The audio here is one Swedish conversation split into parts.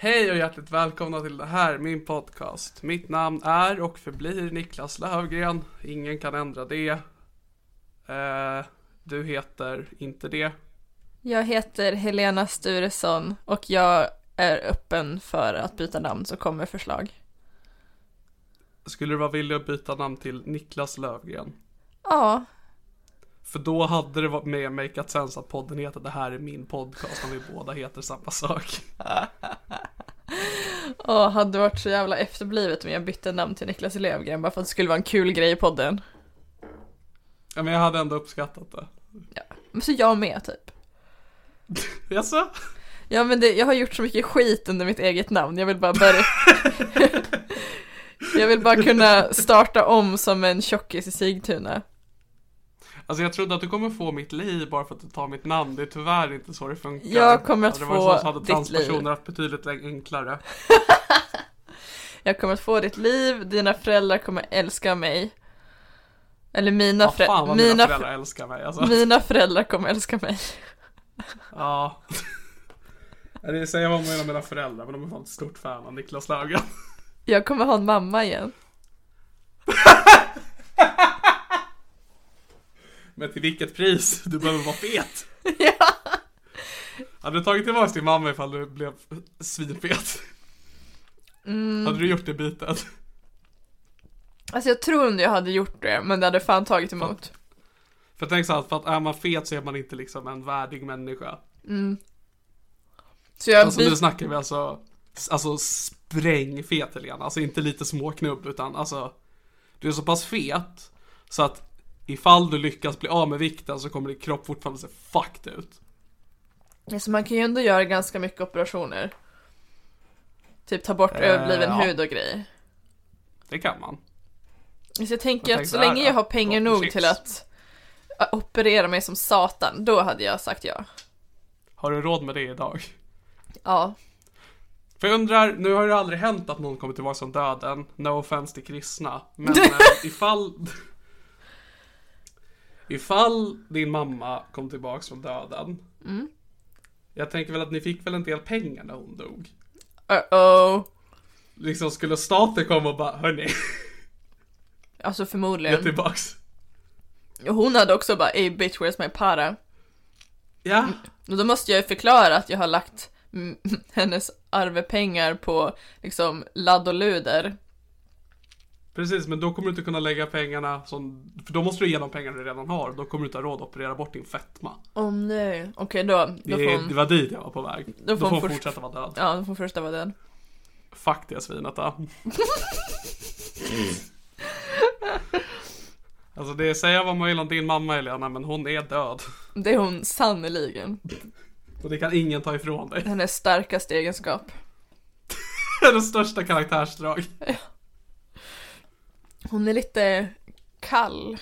Hej och hjärtligt välkomna till det här, min podcast. Mitt namn är och förblir Niklas Lövgren. Ingen kan ändra det. Eh, du heter inte det. Jag heter Helena Sturesson och jag är öppen för att byta namn så kommer förslag. Skulle du vara villig att byta namn till Niklas Lövgren? Ja, För då hade det varit med makeat sense att podden heter Det här är min podcast om vi båda heter samma sak. och hade varit så jävla efterblivet om jag bytte namn till Niklas Lövgren bara för att det skulle vara en kul grej i podden. Ja, men jag hade ändå uppskattat det. Ja, men så jag med typ. Jaså? Ja men det, jag har gjort så mycket skit under mitt eget namn, jag vill bara börja Jag vill bara kunna starta om som en tjockis i Sigtuna Alltså jag trodde att du kommer få mitt liv bara för att du tar mitt namn. Det är tyvärr inte så det funkar. Jag kommer att Hade det varit så få så hade ditt transpersoner liv. haft betydligt enklare. Jag kommer att få ditt liv, dina föräldrar kommer älska mig Eller mina, Ja, förä- mina, mina, föräldrar älskar mig alltså. mina föräldrar kommer älska mig Ja. Ja, Det säger vad man menar med mina föräldrar, men de är fan ett stort fan av Niklas Löfgren. Jag kommer ha en mamma igen Men till vilket pris? Du behöver vara fet. Ja, Hade du tagit tillbaka din mamma ifall du blev svinfet? Mm. Hade du gjort det bytet? alltså jag tror inte jag hade gjort det, men det hade fan tagit emot För tänk så här, för att är man fet så är man inte liksom en värdig människa. Så jag, Alltså nu snackar vi alltså, alltså sprängfet Helena, alltså inte lite småknubb utan alltså Du är så pass fet så att ifall du lyckas bli av med vikten så kommer din kropp fortfarande se fucked ut. alltså man kan ju ändå göra ganska mycket operationer Typ ta bort överbliven ja. hud och grejer Det kan man. Så jag tänker Jag att så tänkte länge här, jag har pengar nog chicks. till att äh, operera mig som satan, då hade jag sagt ja. Har du råd med det idag? Ja. För jag undrar, nu har det aldrig hänt att någon kommer tillbaka som döden, no offense till kristna. Men eh, ifall... Ifall din mamma kom tillbaka från döden. Jag tänker väl att ni fick väl en del pengar när hon dog. Uh-oh. Liksom skulle staten komma och bara, hörni, Alltså förmodligen. tillbaks. Och Hon hade också bara, ey bitch where's my para? Ja, Och då måste jag ju förklara att jag har lagt mm, hennes arvepengar på liksom ladd och luder. Precis, men då kommer du inte kunna lägga pengarna som, för då måste du ge de pengarna du redan har. Då kommer du inte ha råd att operera bort din fetma. Åh nej, okej då, Det, då får det hon, var dit jag var på väg. Då får får hon hon först- fortsätta vara död. ja, då får hon första vara död. Fuck det svinet då. Alltså det säger vad man vill om din mamma Helena, men hon är död. Det är hon sannoliken. Och det kan ingen ta ifrån dig. Hennes starkaste egenskap. Hennes största karaktärsdrag. Hon är lite kall,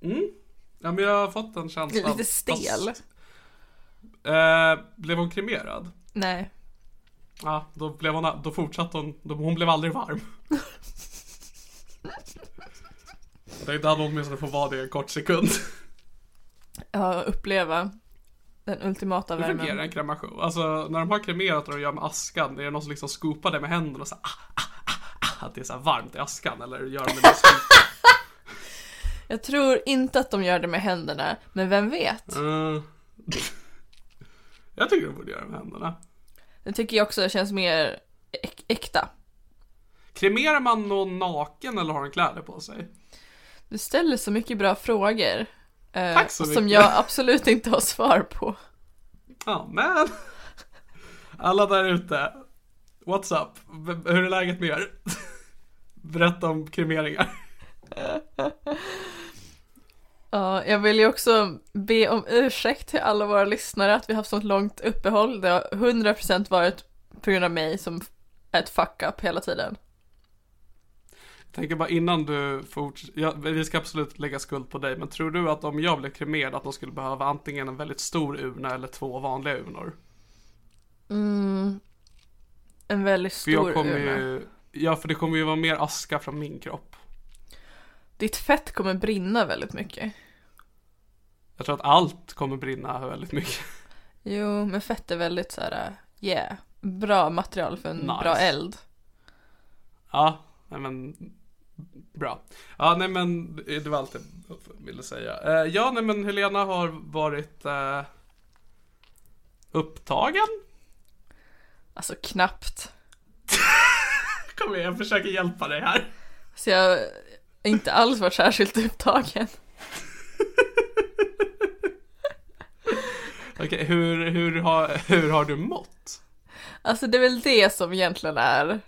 Mm. Ja men jag har fått en känsla. lite stel. Fast, eh, blev hon kremerad? Nej. Ja, då, blev hon, då fortsatte hon, då, hon blev aldrig varm. Jag tänkte att hon åtminstone får vara det en kort sekund. Ja, uppleva den ultimata Hur fungerar värmen. en kremation? Alltså när de har kremerat och de gör med askan, är det någon som liksom skopar det med händerna och så ah, ah, att det är så varmt i askan eller gör de det med? Jag tror inte att de gör det med händerna, men vem vet? Eh, Jag tycker de borde göra det med händerna. Det tycker jag också känns mer äk- äkta. Kremerar man någon naken eller har den kläder på sig? Du ställer så mycket bra frågor. eh, Tack så Som mycket. jag absolut inte har svar på. Ja, men. Alla där ute. What's up? Hur är läget med er? Berätta om kremeringar. Ja, jag vill ju också be om ursäkt till alla våra lyssnare att vi har haft sånt långt uppehåll. Det har 100% varit på grund av mig som är ett fuck up hela tiden. Jag tänker bara innan du fortsätter. Ja, vi ska absolut lägga skuld på dig. Men tror du att om jag blev kremerad att de skulle behöva antingen en väldigt stor urna eller två vanliga urnor? Mm, en väldigt stor urna. ju. Ja, för det kommer ju vara mer aska från min kropp. Ditt fett kommer brinna väldigt mycket. Jag tror att allt kommer brinna väldigt mycket. Jo, men fett är väldigt så här, yeah, bra material för en Nice. bra eld. Ja, nej men bra. Ja, nej men det var allt jag ville säga. Eh, ja, nej men Helena har varit eh, upptagen. Alltså knappt. Kom igen, jag försöker hjälpa dig här. Så jag har inte alls varit särskilt upptagen. Okej, hur, hur, har, hur har du mått? Alltså det är väl det som egentligen är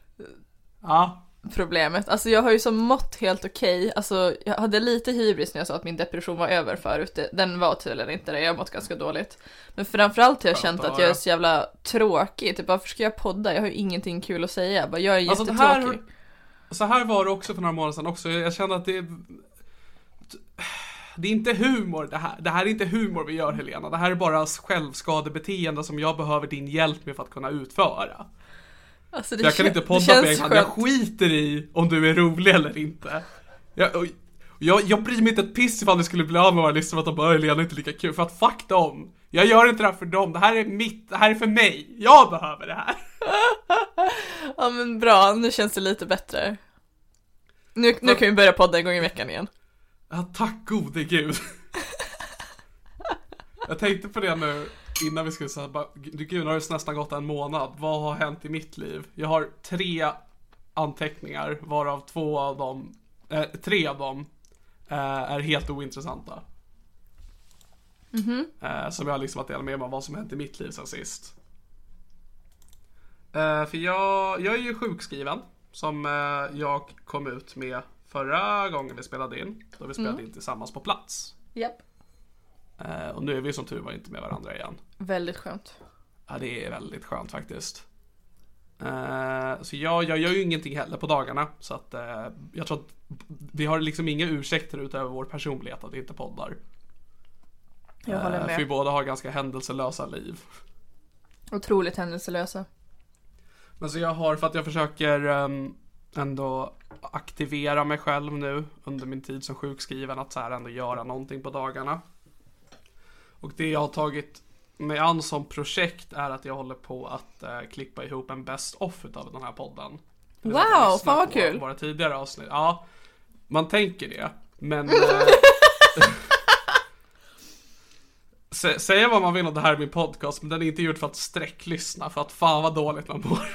Ja, problemet. Alltså jag har ju som mått helt okej. Alltså jag hade lite hybris när jag sa att min depression var över förut. Den var tydligen inte det. Jag har mått ganska dåligt. Men framförallt har jag känt att jag är så jävla tråkig. Typ varför ska jag podda? Jag har ju ingenting kul att säga. Bara, jag är Alltså, jättetråkig. här- så här var det också för några månader sedan också. Jag kände att det det är inte humor det här. Det här är inte humor vi gör Helena. Det här är bara självskadebeteende som jag behöver din hjälp med för att kunna utföra. Alltså, Jag kan inte podda på egen hand. Jag skiter i om du är rolig eller inte. Jag, jag, jag bryr mig inte ett piss ifall du skulle bli av med våra lyssnare för att de bara Helena är inte lika kul. För att fuck dem. Jag gör inte det här för dem. Det här är mitt. Det här är för mig. Jag behöver det här. Ja men bra, nu känns det lite bättre. Nu, nu kan vi börja podda en gång i veckan igen. Ja, tack gode gud. Jag tänkte på det nu innan vi skulle säga bara, gud nu har det nästan gått en månad. Vad har hänt i mitt liv? Jag har tre anteckningar varav två av dem, eh, tre av dem eh, är helt ointressanta. Eh, som jag liksom att dela med mig av vad som hänt i mitt liv sen sist. Eh, för jag, jag är ju sjukskriven. Som eh, jag kom ut med förra gången vi spelade in. Då vi spelade in tillsammans på plats. Japp. Eh, och nu är vi som tur var inte med varandra igen. Väldigt skönt. Ja, det är väldigt skönt faktiskt. Eh, så jag, jag gör ju ingenting heller på dagarna. Så att eh, jag tror att vi har liksom inga ursäkter utöver vår personlighet att vi inte poddar. Jag håller Eh, med. För vi båda har ganska händelselösa liv. Otroligt händelselösa. Men så jag har, för att jag försöker ehm, ändå aktivera mig själv nu under min tid som sjukskriven, att så här ändå göra någonting på dagarna. Och det jag har tagit mig an som projekt är att jag håller på att eh, klippa ihop en best off utav den här podden. Wow, fan vad kul. Våra tidigare avsnitt. Ja, man tänker det. Men... Eh, sä- säga vad man vill om det här är min podcast, men den är inte gjord för att sträcklyssna, för att fan vad dåligt man mår.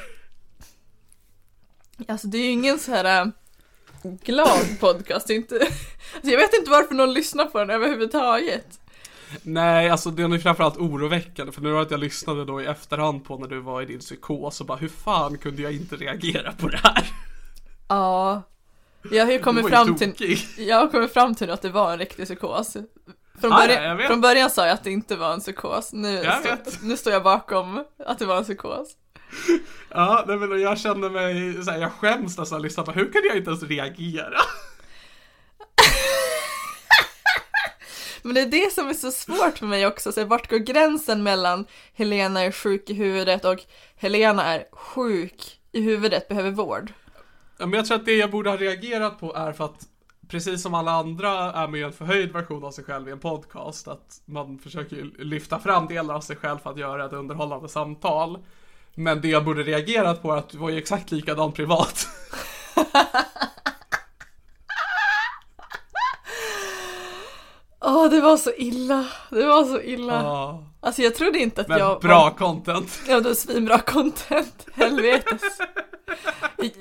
Alltså det är ju ingen så här, äh, glad podcast, inte... Alltså jag vet inte varför någon lyssnar på den överhuvudtaget. Nej, alltså den är framförallt oroväckande för nu var att jag lyssnade då i efterhand på när du var i din psykos och bara hur fan kunde jag inte reagera på det här? Ja. Jag har ju kommit fram till, jag har kommit fram till att det var en riktig psykos. Från, Ja, ja, början, vet. från början sa jag att det inte var en psykos, nu, vet. nu står jag bakom att det var en psykos. Ja, nej, men jag kände mig, så här, jag skäms nästan på, hur kunde jag inte ens reagera? Men det är det som är så svårt för mig också, så vart går gränsen mellan Helena är sjuk i huvudet och Helena är sjuk i huvudet, behöver vård? Ja, men jag tror att det jag borde ha reagerat på är för att Precis som alla andra är med en förhöjd version av sig själv i en podcast Att man försöker lyfta fram delar av sig själv för att göra ett underhållande samtal Men det jag borde reagerat på är att du var ju exakt likadan privat Åh, det var så illa, det var så illa. Ja, Alltså jag trodde inte att Men jag bra var... content Ja, det var svinbra content, helvetes.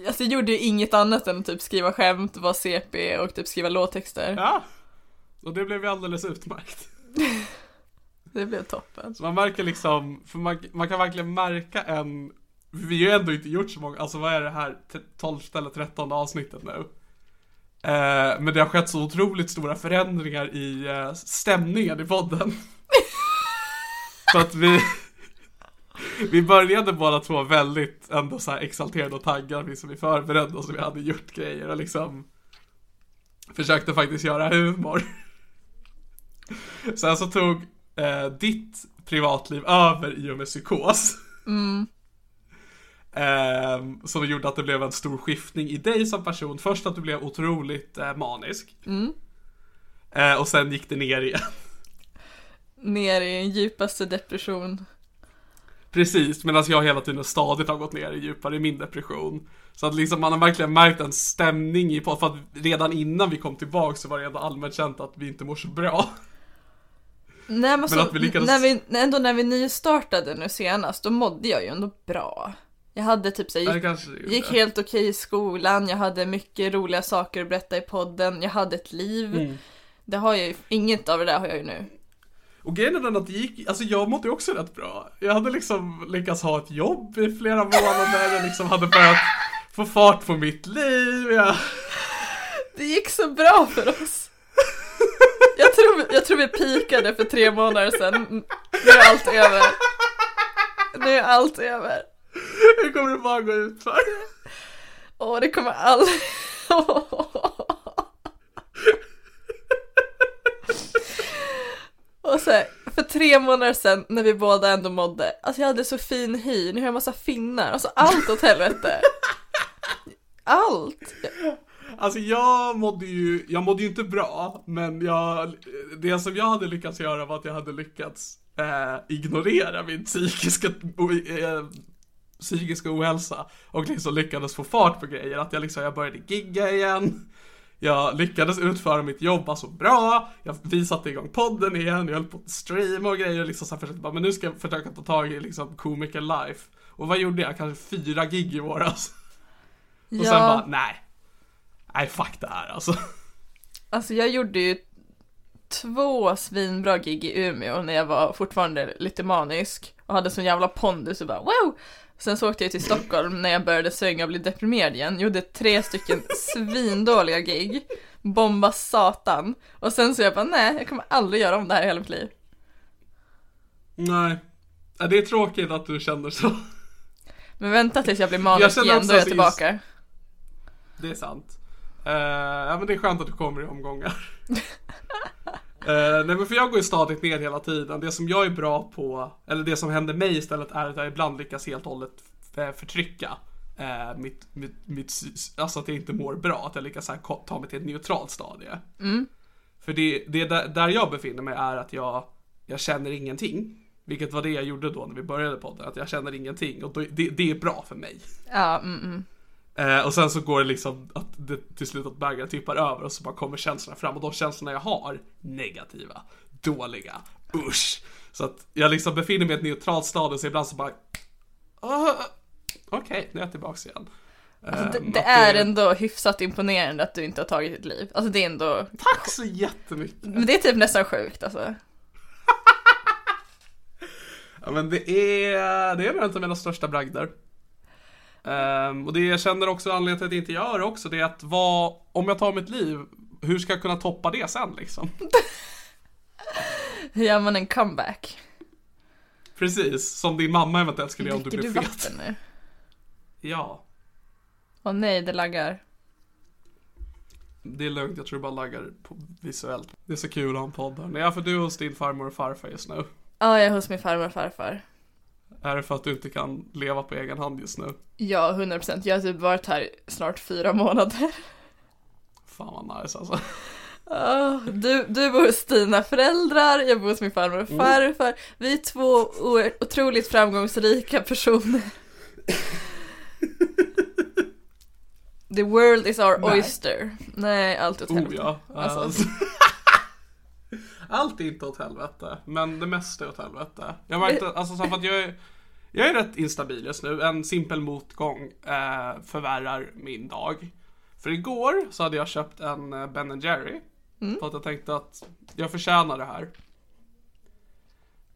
Alltså jag gjorde ju inget annat än att typ skriva skämt, vara CP och typ skriva låttexter. Ja Och det blev ju alldeles utmärkt Det blev toppen. Så man märker liksom, för man, man kan verkligen märka en Vi har ju ändå inte gjort så många, alltså vad är det här, t- 12 eller 13 avsnittet nu? Eh, men det har skett så otroligt stora förändringar i eh, stämningen i podden. Så att vi Vi började båda två väldigt ändå så här exalterade och taggade, vi som vi förberedde oss och vi hade gjort grejer och liksom Försökte faktiskt göra humor. Sen så tog eh, ditt privatliv över i och med psykos. Mm. Ehm, som gjorde att det blev en stor skiftning i dig som person. Först att du blev otroligt eh, manisk. Eh, och sen gick det ner igen. Ner i en djupaste depression. Precis, medan jag hela tiden stadigt har gått ner djupare i min depression. Så att liksom man har verkligen märkt en stämning i på för att redan innan vi kom tillbaka så var det ändå allmänt känt att vi inte mår så bra. Nej men, så, att vi lyckades- när vi, ändå när vi nystartade nu senast, då mådde jag ju ändå bra. Jag hade typ det gick, kanske gick helt okej i skolan, jag hade mycket roliga saker att berätta i podden, jag hade ett liv. Mm. Det har jag ju, inget av det där har jag ju nu. Och grejen är den att det gick, alltså jag mådde ju också rätt bra. Jag hade liksom lyckats ha ett jobb i flera månader, jag liksom hade börjat få fart på mitt liv. Jag... Det gick så bra för oss. Jag tror, jag tror vi pikade för tre månader sedan. Nu är allt över. Nu är allt över. Hur kommer det bara gå ut för? Åh, det kommer aldrig... Och så här, för tre månader sedan när vi båda ändå mådde, alltså jag hade så fin hy, nu har jag massa finnar, alltså allt åt helvete. Allt! Alltså jag mådde ju, jag mådde ju inte bra, men jag, det som jag hade lyckats göra var att jag hade lyckats eh, ignorera min psykiska, eh, psykiska ohälsa och liksom lyckades få fart på grejer. Att jag liksom, jag började gigga igen. Jag lyckades utföra mitt jobb alltså bra, jag, vi satte igång podden igen, jag höll på att streama och grejer liksom så här försökte bara, men nu ska jag försöka ta tag i liksom komiker life. Och vad gjorde jag? Kanske fyra gig i våras. Och sen bara, nej. Nej fuck det här alltså. Alltså jag gjorde ju två svinbra gig i Umeå när jag var fortfarande lite manisk och hade sån jävla pondus och bara wow! Sen så åkte jag till Stockholm när jag började svänga och bli deprimerad igen, gjorde tre stycken svindåliga gig, bomba satan och sen så jag bara nej, jag kommer aldrig göra om det här i hela mitt liv. Nej. Det är tråkigt att du känner så. Men vänta tills jag blir Jag manisk känner igen, då är jag tillbaka. Det är sant. Eh, ja men det är skönt att du kommer i omgångar. Eh, nej men för jag går ju stadigt ner hela tiden. Det som jag är bra på, eller det som händer mig istället är att jag ibland lyckas helt och hållet förtrycka eh, mitt, mitt, mitt, alltså att jag inte mår bra. Att jag lyckas här, ta mig till ett neutralt stadie. För det, det där, där jag befinner mig är att jag, jag känner ingenting. Vilket var det jag gjorde då när vi började podden, att jag känner ingenting. Och det, det är bra för mig. Ja, mm, mm. Eh, och sen så går det liksom att det till slut att bägaren tippar över och så bara kommer känslorna fram och de känslorna jag har, negativa, dåliga, usch. Så att jag liksom befinner mig i ett neutralt stadie så ibland så bara, "Ah, okej, nu är jag tillbaks igen. Alltså, det, Ehm, det är ändå hyfsat imponerande att du inte har tagit ditt liv. Alltså det är ändå, Tack så jättemycket! men det är typ nästan sjukt alltså. Ja men det är, det är nog en av mina största bragder. Ehm, och det jag känner också anledningen till att jag inte gör det också, det är att vad, om jag tar mitt liv, hur ska jag kunna toppa det sen liksom? Hur gör man en comeback? Precis, som din mamma eventuellt skulle göra om du Dricker blev du fet. vatten nu? Ja, Åh nej, det laggar. det är lugnt, jag tror det bara laggar visuellt. Det är så kul att ha en podd här. Nej, för du är hos din farmor och farfar just nu. Ja, jag är hos min farmor och farfar. Är det för att du inte kan leva på egen hand just nu? Ja, 100%. Jag har typ varit här snart fyra månader. Fan vad nice alltså. Ah, du, du bor hos dina föräldrar, jag bor hos min farmor och Mm. farfar. Vi är två otroligt framgångsrika personer. The world is our Nej. oyster. Nej, allt åt Oh helvete. ja. Alltså. Allt är inte åt helvete, men det mesta är åt helvete. Jag märkte, alltså så för att jag är, jag är rätt instabil just nu. En simpel motgång eh, förvärrar min dag. För igår så hade jag köpt en eh, Ben Jerry. För att jag tänkte att jag förtjänar det här.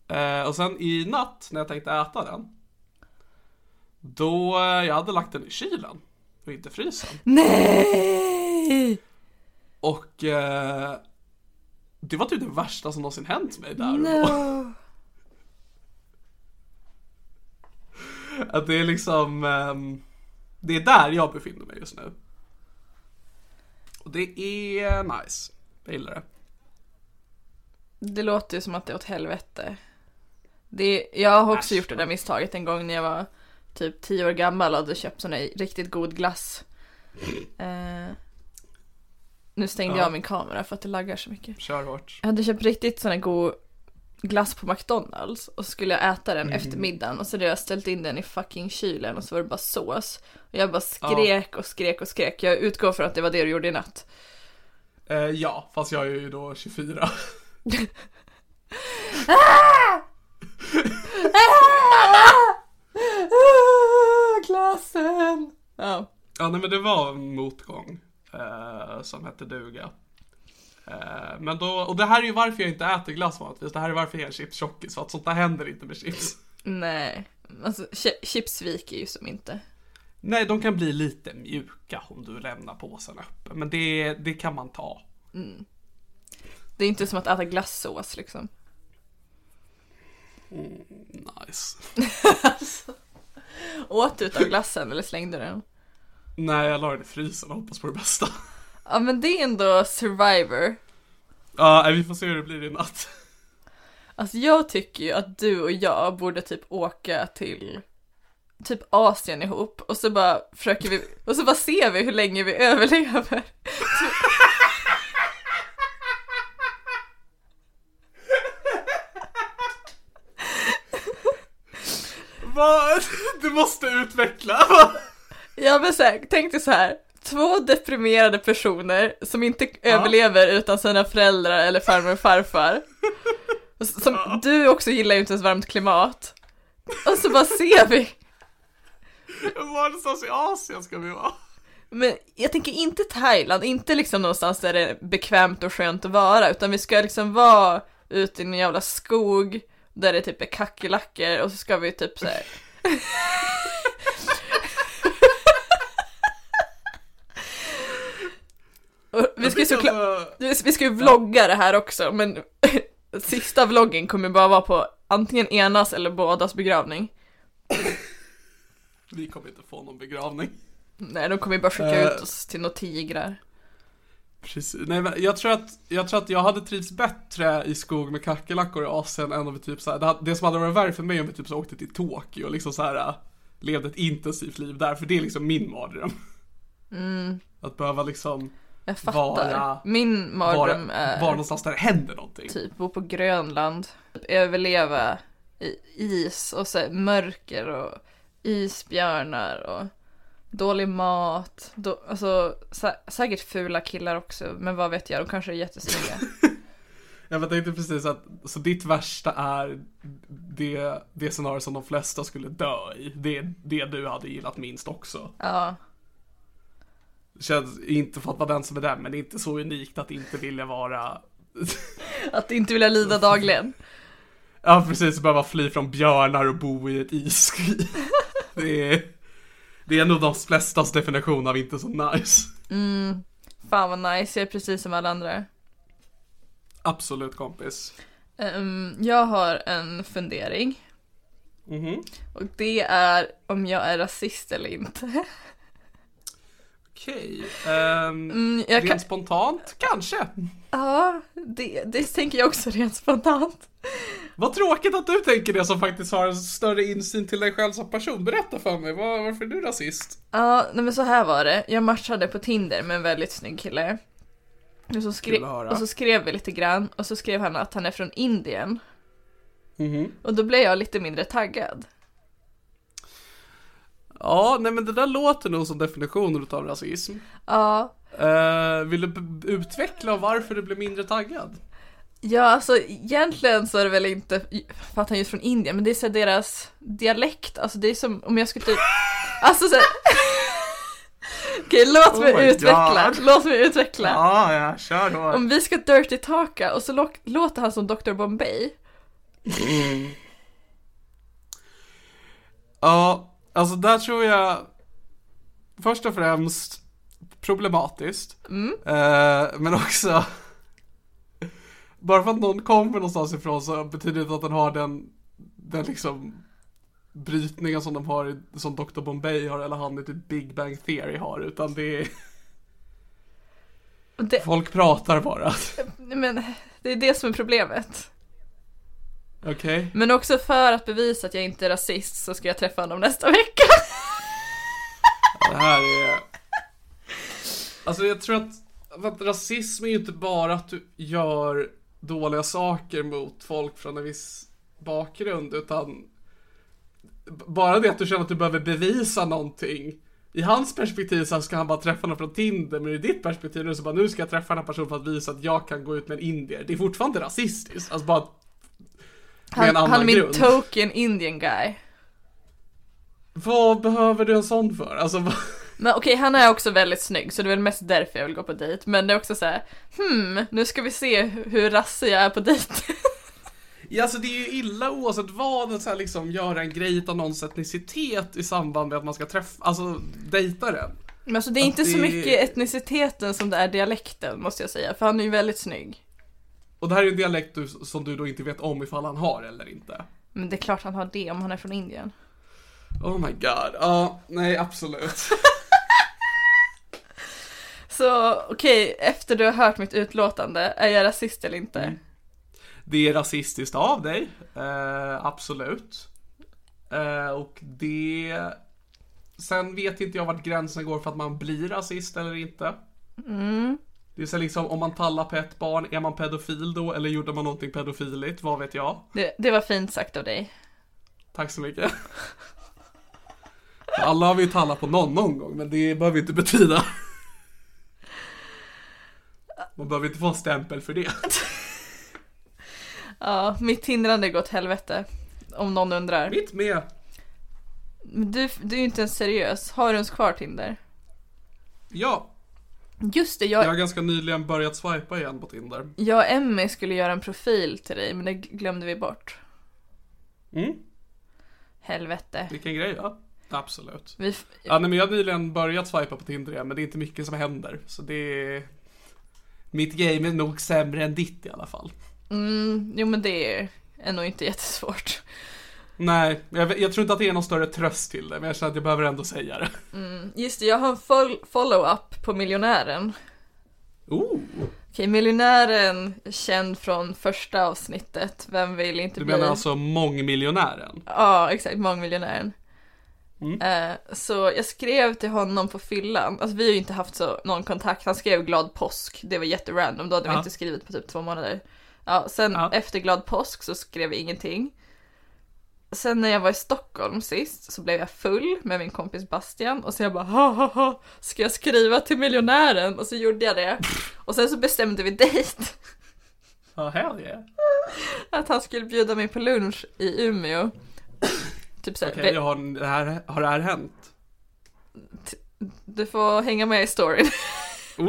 Eh, och sen i natt när jag tänkte äta den. Då, eh, jag hade lagt den i kylen. Och inte frysen. Nej! Och eh, det var typ det värsta som någonsin hänt mig där och då. No. Att det är liksom, ehm, det är där jag befinner mig just nu. Och det är nice. Jag gillar det. Det låter ju som att det är åt helvete. Det, jag har också Äsch, gjort det där misstaget en gång när jag var typ 10 år gammal och hade köpt sån riktigt god glass. Eh, nu stängde Ja. jag min kamera för att det laggar så mycket. Kör hårt. Jag hade köpt riktigt sån här god glass på McDonalds och så skulle jag äta den Mhm. efter middagen och så hade jag ställt in den i fucking kylen och så var det bara sås. Och jag bara skrek och skrek och skrek. Jag utgår från att det var det du gjorde i natt. Eh, ja, fast jag är ju då 24. Glassen! Ja. Ja, nej men det var en motgång eh, som hette duga. Eh, men då, och det här är ju varför jag inte äter glass vanligtvis. Det här är varför jag är chipstjockis. För att sånt där händer inte med chips. Nej, alltså chi- chips viker ju som inte. Nej, de kan bli lite mjuka om du lämnar påsen öppen. Men det, det kan man ta. Det är inte som att äta glassås liksom. Nice. Åt du utav glassen eller slängde du den? Nej, jag la den i frysen och hoppas på det bästa. Ja men det är ändå survivor. Ja, vi får se hur det blir i natt. Alltså jag tycker ju att du och jag borde typ åka till typ Asien ihop och så bara försöker vi, och så bara ser vi hur länge vi överlever. Vad? Du måste utveckla. Ja men såhär, tänk dig så här. Två deprimerade personer som inte överlever utan sina föräldrar eller farmor och farfar. Som, Du också gillar ju inte ens varmt klimat. Och så bara ser vi. Var någonstans i Asien ska vi vara? Men jag tänker inte Thailand, inte liksom någonstans där det är bekvämt och skönt att vara, utan vi ska liksom vara ute i en jävla skog där det typ är kackerlackor och så ska vi typ så här. Och vi ska såklart, vi ska ju vlogga det här också, men sista vloggen kommer bara vara på antingen enas eller bådas begravning. Vi kommer inte få någon begravning. Nej, de kommer ju bara skicka Eh. ut oss till några tigrar. Precis. Nej, men jag tror att jag tror att jag hade trivts bättre i skog med kackerlackor i Asien än om vi typ så här, det, det som hade varit värre för mig om vi typ så åkte till Tokyo och liksom så här levde ett intensivt liv där, för det är liksom min mardröm. Att behöva liksom Jag fattar. Vara- Min mardröm är vara någonstans där det händer någonting. typ bo på Grönland, överleva i is och så mörker och isbjörnar och dålig mat. Då, alltså sä- säkert fula killar också, men vad vet jag, de kanske är jättesnygga. Jag tänkte precis att, så ditt värsta är det, det scenario som de flesta skulle dö i. Det är det du hade gillat minst också. ja. Känns inte för att vara den som är den, men inte så unikt att inte vilja vara Att inte vilja lida dagligen. Ja precis, behöva fly från björnar och bo i ett isskri. Det är, det är nog de flestas definition av inte så nice. Fan vad nice, jag är precis som alla andra. Absolut kompis. Ehm, jag har en fundering. Mhm. Och det är om jag är rasist eller inte. Okej. ehm, Mm, rent kan... spontant, kanske. Ja, det, det tänker jag också rent spontant. Vad tråkigt att du tänker det som faktiskt har en större insyn till dig själv som person. Berätta för mig, var, varför är du rasist? Ja, nej men så här var det. Jag matchade på Tinder med en väldigt snygg kille. Och så, skre- Kul att höra. och så skrev vi lite grann och så skrev han att han är från Indien. Mhm. Och då blev jag lite mindre taggad. Ja, nej men det där låter nog som definitionen av rasism. Ja, Eh, vill du utveckla varför du blev mindre taggad? ja alltså egentligen så är det väl inte för att han är just från Indien, men det är så deras dialekt, alltså det är som om jag skulle typ, alltså så. Okej, låt Oh mig my utveckla, God. låt mig utveckla. Ja, ja, kör då. Om vi ska dirty talka och så lå- låter han som Dr Bombay. Ja, alltså där tror jag först och främst problematiskt. Eh, men också bara för att någon kommer någonstans ifrån så betyder det inte att den har den, den liksom brytningen som de har, som Dr. Bombay har eller han i typ Big Bang Theory har utan det är, det, folk pratar bara. men det är det som är problemet. Okej? Men också för att bevisa att jag inte är rasist så ska jag träffa honom nästa vecka. Det här är... Alltså jag tror att, att rasism är ju inte bara att du gör dåliga saker mot folk från en viss bakgrund utan bara det att du känner att du behöver bevisa någonting. I hans perspektiv så ska han bara träffa någon från Tinder, men i ditt perspektiv är det så bara nu ska jag träffa den här personen för att visa att jag kan gå ut med en indier. Det är fortfarande rasistiskt, alltså bara Han, han är min grund. token Indian guy. Vad behöver du en sån för? Alltså vad... Men okej, han är också väldigt snygg så det är väl mest därför jag vill gå på dejt. Men det är också så här, hmm, nu ska vi se hur rassig jag är på dejt. Ja, alltså det är ju illa oavsett vad att så här liksom göra en grej av någons etnicitet i samband med att man ska träffa, alltså dejta den. Men alltså det är Att inte så det- mycket etniciteten som det är dialekten måste jag säga, för han är ju väldigt snygg. Och det här är en dialekt du, som du då inte vet om ifall han har eller inte. Men det är klart han har det om han är från Indien. Oh my god, ja, nej absolut. Så okej, efter du har hört mitt utlåtande, är jag rasist eller inte? Mm. Det är rasistiskt av dig, eh, absolut. Eh, och det... Sen vet inte jag vart gränsen går för att man blir rasist eller inte. Det är så liksom, om man tallar på ett barn, är man pedofil då? Eller gjorde man någonting pedofiligt? Vad vet jag? Det, det var fint sagt av dig. Tack så mycket. Alla har vi ju tallat på någon någon gång, men det behöver inte betyda. Man behöver inte få en stämpel för det. Ja, mitt tindrande går åt helvete. Om någon undrar. Mitt med. Men du, du är ju inte ens seriös. Har du ens kvar Tinder? Ja, Just det, jag jag, har ganska nyligen börjat swipa igen på Tinder. jag och Emmy skulle göra en profil till dig, men det glömde vi bort. Mm, Helvete. vilken grej ja. Absolut. Vi, Ja, nej, men jag har nyligen börjat swipa på Tinder igen, men det är inte mycket som händer. Så det är... Mitt game är nog sämre än ditt i alla fall. mm, jo men det är, är nog inte jättesvårt. Nej, jag, jag tror inte att det är någon större tröst till det, men jag känner att jag behöver ändå säga det. Just det, jag har en fol- follow-up på miljonären. Oh, Okej, miljonären känd från första avsnittet. Vem vill inte du bli? menar alltså mångmiljonären? Ja, exakt, mångmiljonären. Mm. Eh, så jag skrev till honom på fyllan, alltså vi har ju inte haft så någon kontakt, han skrev glad påsk, det var jätterandom, då hade vi Ja. inte skrivit på typ två månader. Ja, sen Ja. efter glad påsk så skrev vi ingenting. Sen när jag var i Stockholm sist så blev jag full med min kompis Bastian och så jag bara ha ha ha, ska jag skriva till miljonären? Och så gjorde jag det. Och sen så bestämde vi dejt. Ja, hell yeah. Att han skulle bjuda mig på lunch i Umeå. Typ såhär, Okej, jag har, det här, har det här hänt? Du får hänga med i storyn. Oh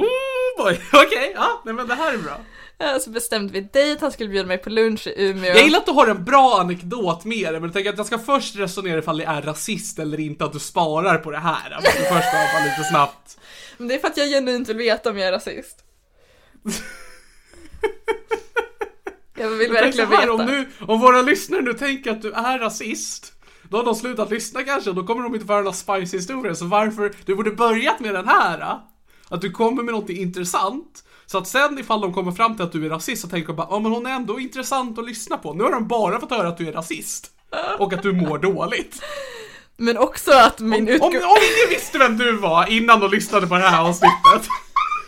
boy, okej, ja, nej men det här är bra. Ja, Så bestämde vi dejt, han skulle bjuda mig på lunch i Umeå. Jag gillar att du har en bra anekdot med det, men jag tänker att jag ska först resonera ifall det är rasist eller inte, att du sparar på det här. Men först bara lite snabbt. Men det är för att jag genuint vill veta om jag är rasist. jag vill verkligen här, veta. Om, nu, om våra lyssnare nu tänker att du är rasist, då har de slutat lyssna kanske, då kommer de inte få höra några spicy historier. Så varför, du borde börjat med den här. ah. Att du kommer med något intressant. Så att sen ifall de kommer fram till att du är rasist så tänker de bara, ja men hon är ändå intressant att lyssna på. Nu har de bara fått höra att du är rasist. Och att du mår dåligt. Men också att min Om, utgång... om ingen visste vem du var innan de lyssnade på det här avsnittet.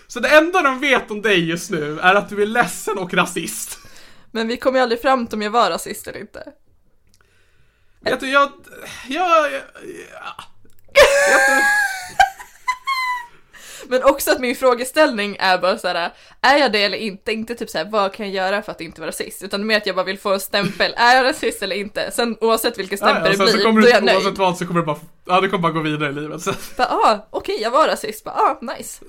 Så det enda de vet om dig just nu är att du är ledsen och rasist. Men vi kom ju aldrig fram till om jag var rasist eller inte. Vet du, jag... Jag... jag, jag Men också att min frågeställning är bara såhär, är jag det eller inte? Inte typ såhär, vad kan jag göra för att inte vara rasist? Utan mer att jag bara vill få en stämpel, är jag rasist eller inte? Sen oavsett vilken ja, stämpel ja, sen det så blir, kommer då du är jag nöjd. oavsett vad så kommer du bara... Ja, du kommer bara gå vidare i livet. Så, Bara, ah, okej, jag var rasist. Bara, ah, nice.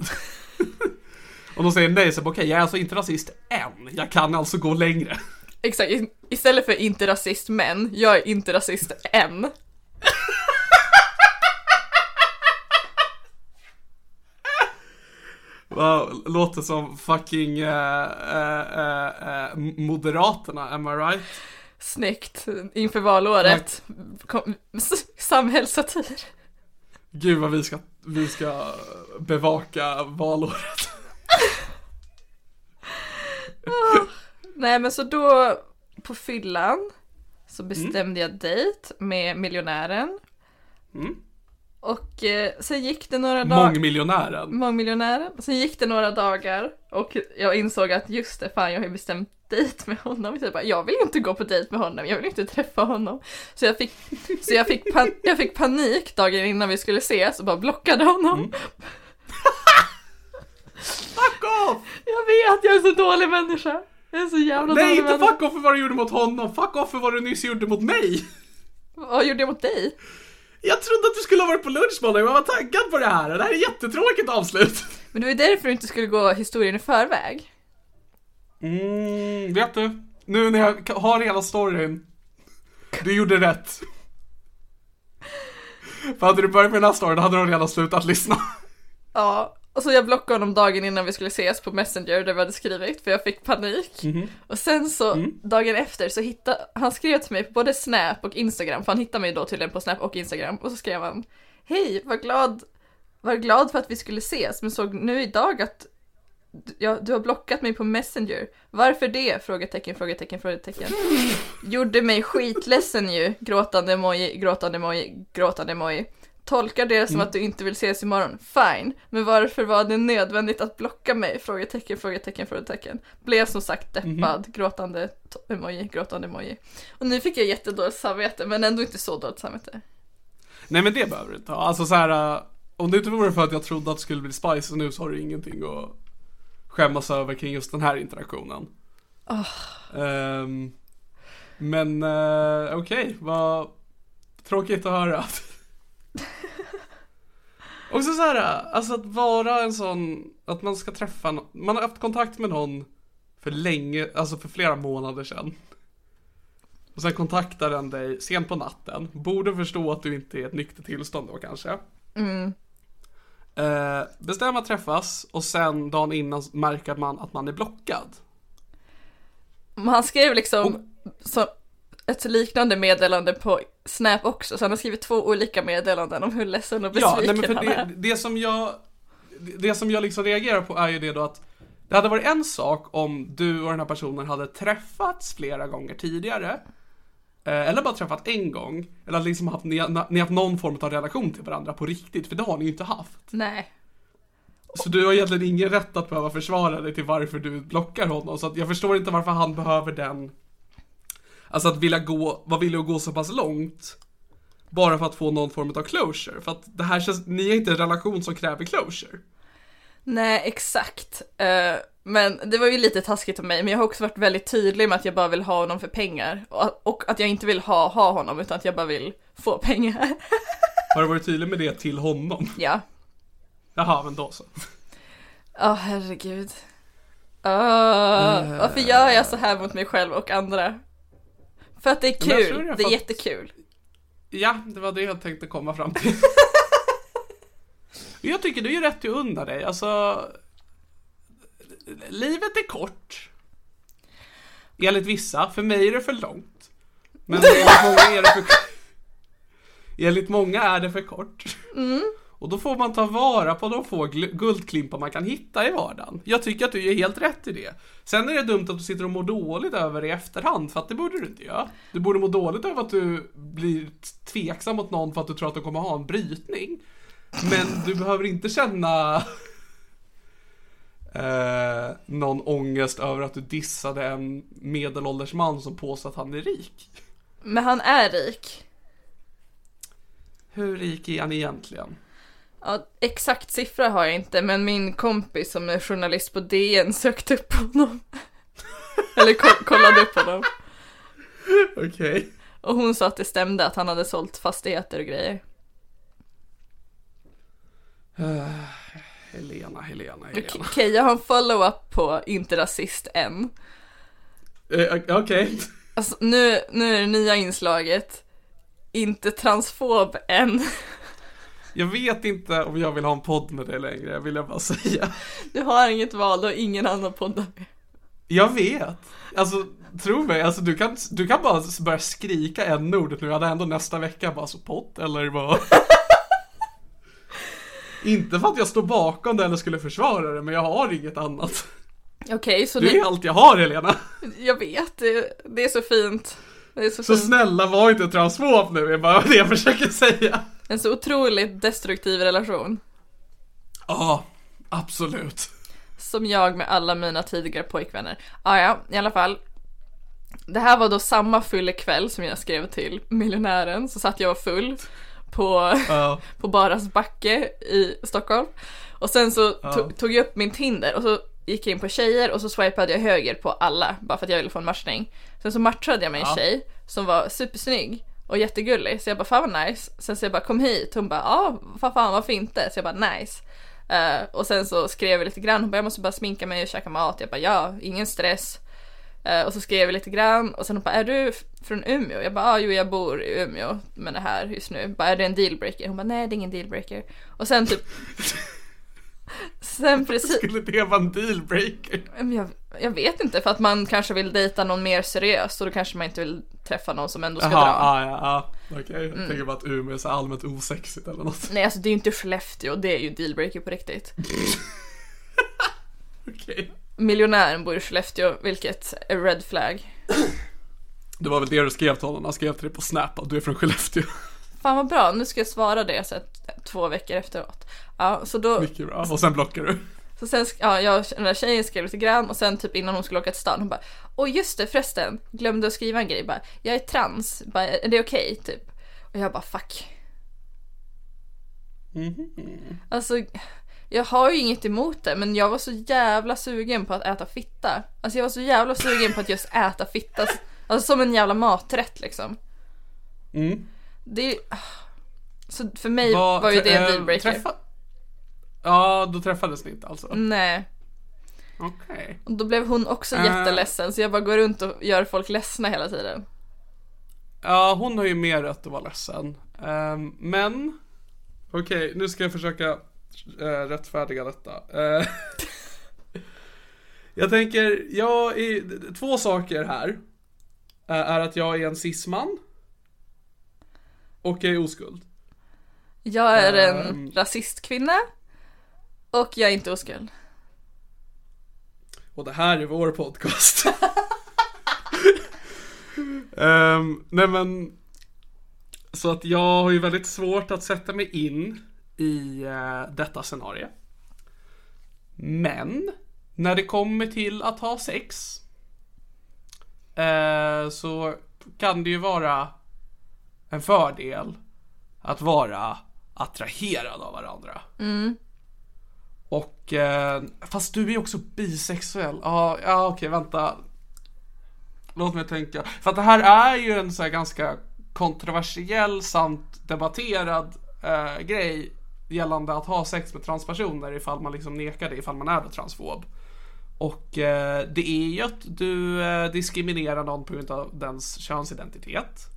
och de säger nej, så bara, okej, jag är alltså inte rasist än. Jag kan alltså gå längre. Exakt, istället för inte rasist men, jag är inte rasist än. Wow, låter som fucking eh, eh, eh, Moderaterna, am I right? Snyggt, inför valåret. Kom, samhällssatir. Gud vad vi ska, vi ska bevaka valåret. Nej men så då, på fyllan, så bestämde jag dejt med miljonären. Mm. Och eh, sen gick det några dagar. Mångmiljonären. Mångmiljonären. Sen gick det några dagar och jag insåg att just det, fan jag har ju bestämt dejt med honom. Så jag, bara, jag vill ju inte gå på dejt med honom, jag vill inte träffa honom. Så jag fick, så jag fick, pan, jag fick panik dagen innan vi skulle ses och bara blockade honom. Mm. Fuck off! Jag vet, jag är så dålig människa. Jag är så jävla Nej, dålig inte människa. fuck off för vad du gjorde mot honom. Fuck off för vad du nyss gjorde mot mig. Vad gjorde jag mot dig? Jag trodde att du skulle ha varit på lunch med honom. Jag var taggad på det här. Det här är jättetråkigt avslut. Men det var ju därför du inte skulle gå historien i förväg. Mm, vet du? Nu när jag har hela storyn. Du gjorde rätt. För hade du börjat med den här storyn, då hade de redan slutat lyssna. Ja, och så jag blockade honom dagen innan vi skulle ses på Messenger där vi hade skrivit för jag fick panik. Och sen så dagen efter så hittade, han skrev till mig på både Snap och Instagram, för han hittade mig då tydligen på Snap och Instagram och så skrev han Hej, var glad, var glad för att vi skulle ses men såg nu idag att Ja, du har blockat mig på Messenger. Varför det? Frågetecken, frågetecken, frågetecken. Gjorde mig skitledsen ju. Gråtande emoji, gråtande emoji, gråtande emoji. Tolkar det som att du inte vill ses imorgon. Fine. Men varför var det nödvändigt att blocka mig? Frågetecken, frågetecken, frågetecken. Blev som sagt deppad. Gråtande to- emoji, gråtande emoji. Och nu fick jag jättedåligt samvete, men ändå inte så dåligt samvete. Nej men det behöver du inte ha. Alltså så här. äh, om det inte vore för att jag trodde att det skulle bli spicy nu så har du ingenting att skämmas över kring just den här interaktionen. Ehm, men uh, okej, vad tråkigt att höra. Också så här, alltså att vara en sån, att man ska träffa någon, man har haft kontakt med någon för länge, alltså för flera månader sedan. Och sen kontaktar den dig sent på natten. Borde förstå att du inte är i ett nyktert tillstånd då kanske. Mm. Eh, bestämma träffas och sen dagen innan märker man att man är blockad. Men Han skrev liksom så, ett liknande meddelande på Snap också, så han har skrivit två olika meddelanden om hur ledsen och Ja, besviken nej, men för han det, är. det som jag Det som jag liksom reagerar på är ju det då att Det hade varit en sak om du och den här personen hade träffats flera gånger tidigare eh, Eller bara träffat en gång Eller liksom haft, ni, ni haft någon form av relation till varandra på riktigt, för det har ni ju inte haft Nej. Så du har egentligen ingen rätt att behöva försvara dig till varför du blockar honom. Så att jag förstår inte varför han behöver den... Alltså att vilja gå, vara villig att gå så pass långt. Bara för att få någon form av closure. För att det här känns, ni är inte en relation som kräver closure. Nej, exakt. Eh, men det var ju lite taskigt av mig, men jag har också varit väldigt tydlig med att jag bara vill ha honom för pengar. Och, och att jag inte vill ha, ha honom, utan att jag bara vill få pengar. Har du varit tydlig med det till honom? ja. Jaha, men då så. Ja, herregud. Ah, Eh. varför gör jag så här mot mig själv och andra? För att det är kul, det är fått- jättekul. Ja, det var det jag tänkte komma fram till. jag tycker du är rätt att unna dig. Alltså, livet är kort. Enligt vissa. För mig är det för långt. Men enligt många är det för Enligt många är det för kort. Och då får man ta vara på de få guldklimpar man kan hitta i vardagen. Jag tycker att du gör helt rätt i det. Sen är det dumt att du sitter och mår dåligt över det i efterhand, för att det borde du inte göra. Du borde må dåligt över att du blir tveksam mot någon för att du tror att du kommer ha en brytning. Men du behöver inte känna eh, någon ångest över att du dissade en medelålders man som påstår att han är rik. Men han är rik. Hur rik är han egentligen? Ja, exakt siffra har jag inte, men min kompis som är journalist på DN sökte upp honom. Eller ko- kollade upp honom. Okej. Och hon sa att det stämde att han hade sålt fastigheter och grejer. Helena, Helena, Okej, Helena. okay, jag har en follow-up på inte rasist än. Eh, Okej. Alltså nu, nu är det nya inslaget. Inte transfob än. Jag vet inte om jag vill ha en podd med dig längre, vill jag bara säga. Du har inget val och ingen annan poddar med. Jag vet. Alltså, tro mig, alltså, du, kan, du kan bara börja skrika en ordet nu, jag hade ändå nästa vecka bara så podd eller vad? inte för att jag står bakom det eller skulle försvara det, men jag har inget annat. Okej, så Du ni, är allt jag har Helena. jag vet, det, det är så fint. Det är så, Så fint. snälla var inte transfob nu, är bara det jag försöker säga. En så otroligt destruktiv relation. Ja, absolut. Som jag med alla mina tidigare pojkvänner. Ah, ja, i alla fall. Det här var då samma fyllekväll som jag skrev till miljonären. Så satt jag och full på, Ja. på Baras backe i Stockholm. Och sen så to- tog jag upp min Tinder och så gick jag in på tjejer och så swipade jag höger på alla bara för att jag ville få en matchning. Sen så matchade jag med en tjej som var supersnygg och jättegullig så jag bara fan vad nice. Sen så jag bara kom hit, hon bara ja vad fan varför inte? Så jag bara nice. Eh, och sen så skrev vi lite grann, hon bara jag måste bara sminka mig och käka mat. Jag bara ja, ingen stress. Eh, och så skrev vi lite grann och sen hon bara är du från Umeå? Jag bara ah, jo jag bor i Umeå men är här just nu. Bara är det en dealbreaker? Hon bara nej det är ingen dealbreaker. Och sen typ Sen precis, Skulle det vara en dealbreaker? jag, jag vet inte för att man kanske vill dejta någon mer seriös och då kanske man inte vill träffa någon som ändå ska Jaha, dra. ja, ja, ja. Okej, Mm. jag tänker bara att Umeå är så allmänt osexigt eller något. Nej alltså det är ju inte Skellefteå, det är ju dealbreaker på riktigt. Okej. Miljonären bor i Skellefteå, vilket är red flag. Det var väl det du skrev till honom, han skrev till dig på Snap att du är från Skellefteå. Fan vad bra, nu ska jag svara det så att, två veckor efteråt. Ja, så då, Mycket bra. Och sen blockar du. Så sen, ja, jag, den där tjejen skrev lite grann och sen typ innan hon skulle åka till stan, hon bara Åh just det förresten, glömde att skriva en grej bara, jag är trans, bara, är det okej typ? Och jag bara fuck. Alltså, jag har ju inget emot det, men jag var så jävla sugen på att äta fitta. Alltså jag var så jävla sugen på att just äta fitta, alltså som en jävla maträtt liksom. Mm. Det är, så för mig var ju det en dealbreaker. Träffa... Ja, då träffades ni inte alltså? Nej. Okej. Och då blev hon också Äh. jätteledsen så jag bara går runt och gör folk ledsna hela tiden. Ja, hon har ju mer rätt att vara ledsen. Ehm, men, okej, nu ska jag försöka uh, rättfärdiga detta. Eh, jag tänker, jag är, två saker här. eh, är att jag är en cisman. Och jag är oskuld. Jag är en Ehm. rasistkvinna. Och jag är inte oskuld. Och det här är vår podcast. Ehm, nej men, så att jag har ju väldigt svårt att sätta mig in i eh, detta scenario. Men, när det kommer till att ha sex eh, så kan det ju vara en fördel att vara attraherad av varandra. Och, eh, fast du är ju också bisexuell. Ja, ja okej, vänta. Låt mig tänka. För att det här är ju en så här ganska kontroversiell samt debatterad eh, grej gällande att ha sex med transpersoner ifall man liksom nekar det, ifall man är då transfob. Och eh, det är ju att du eh, diskriminerar någon på grund av dens könsidentitet.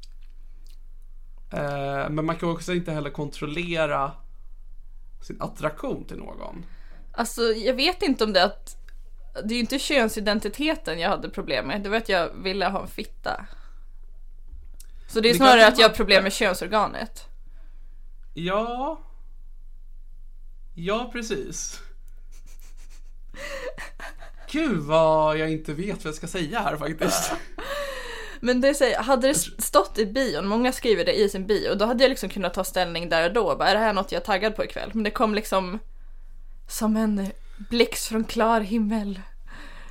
Eh, men man kan också inte heller kontrollera sin attraktion till någon. Alltså jag vet inte om det att det är ju inte könsidentiteten jag hade problem med, det var att jag ville ha en fitta. Så det är snarare att jag har problem med könsorganet. Ja. Ja, precis. Gud vad jag inte vet vad jag ska säga här faktiskt. Men det säger, hade det stått i bion, många skriver det i sin bio, då hade jag liksom kunnat ta ställning där och då. Bara, är det här något jag är taggad på ikväll? Men det kom liksom som en blixt från klar himmel.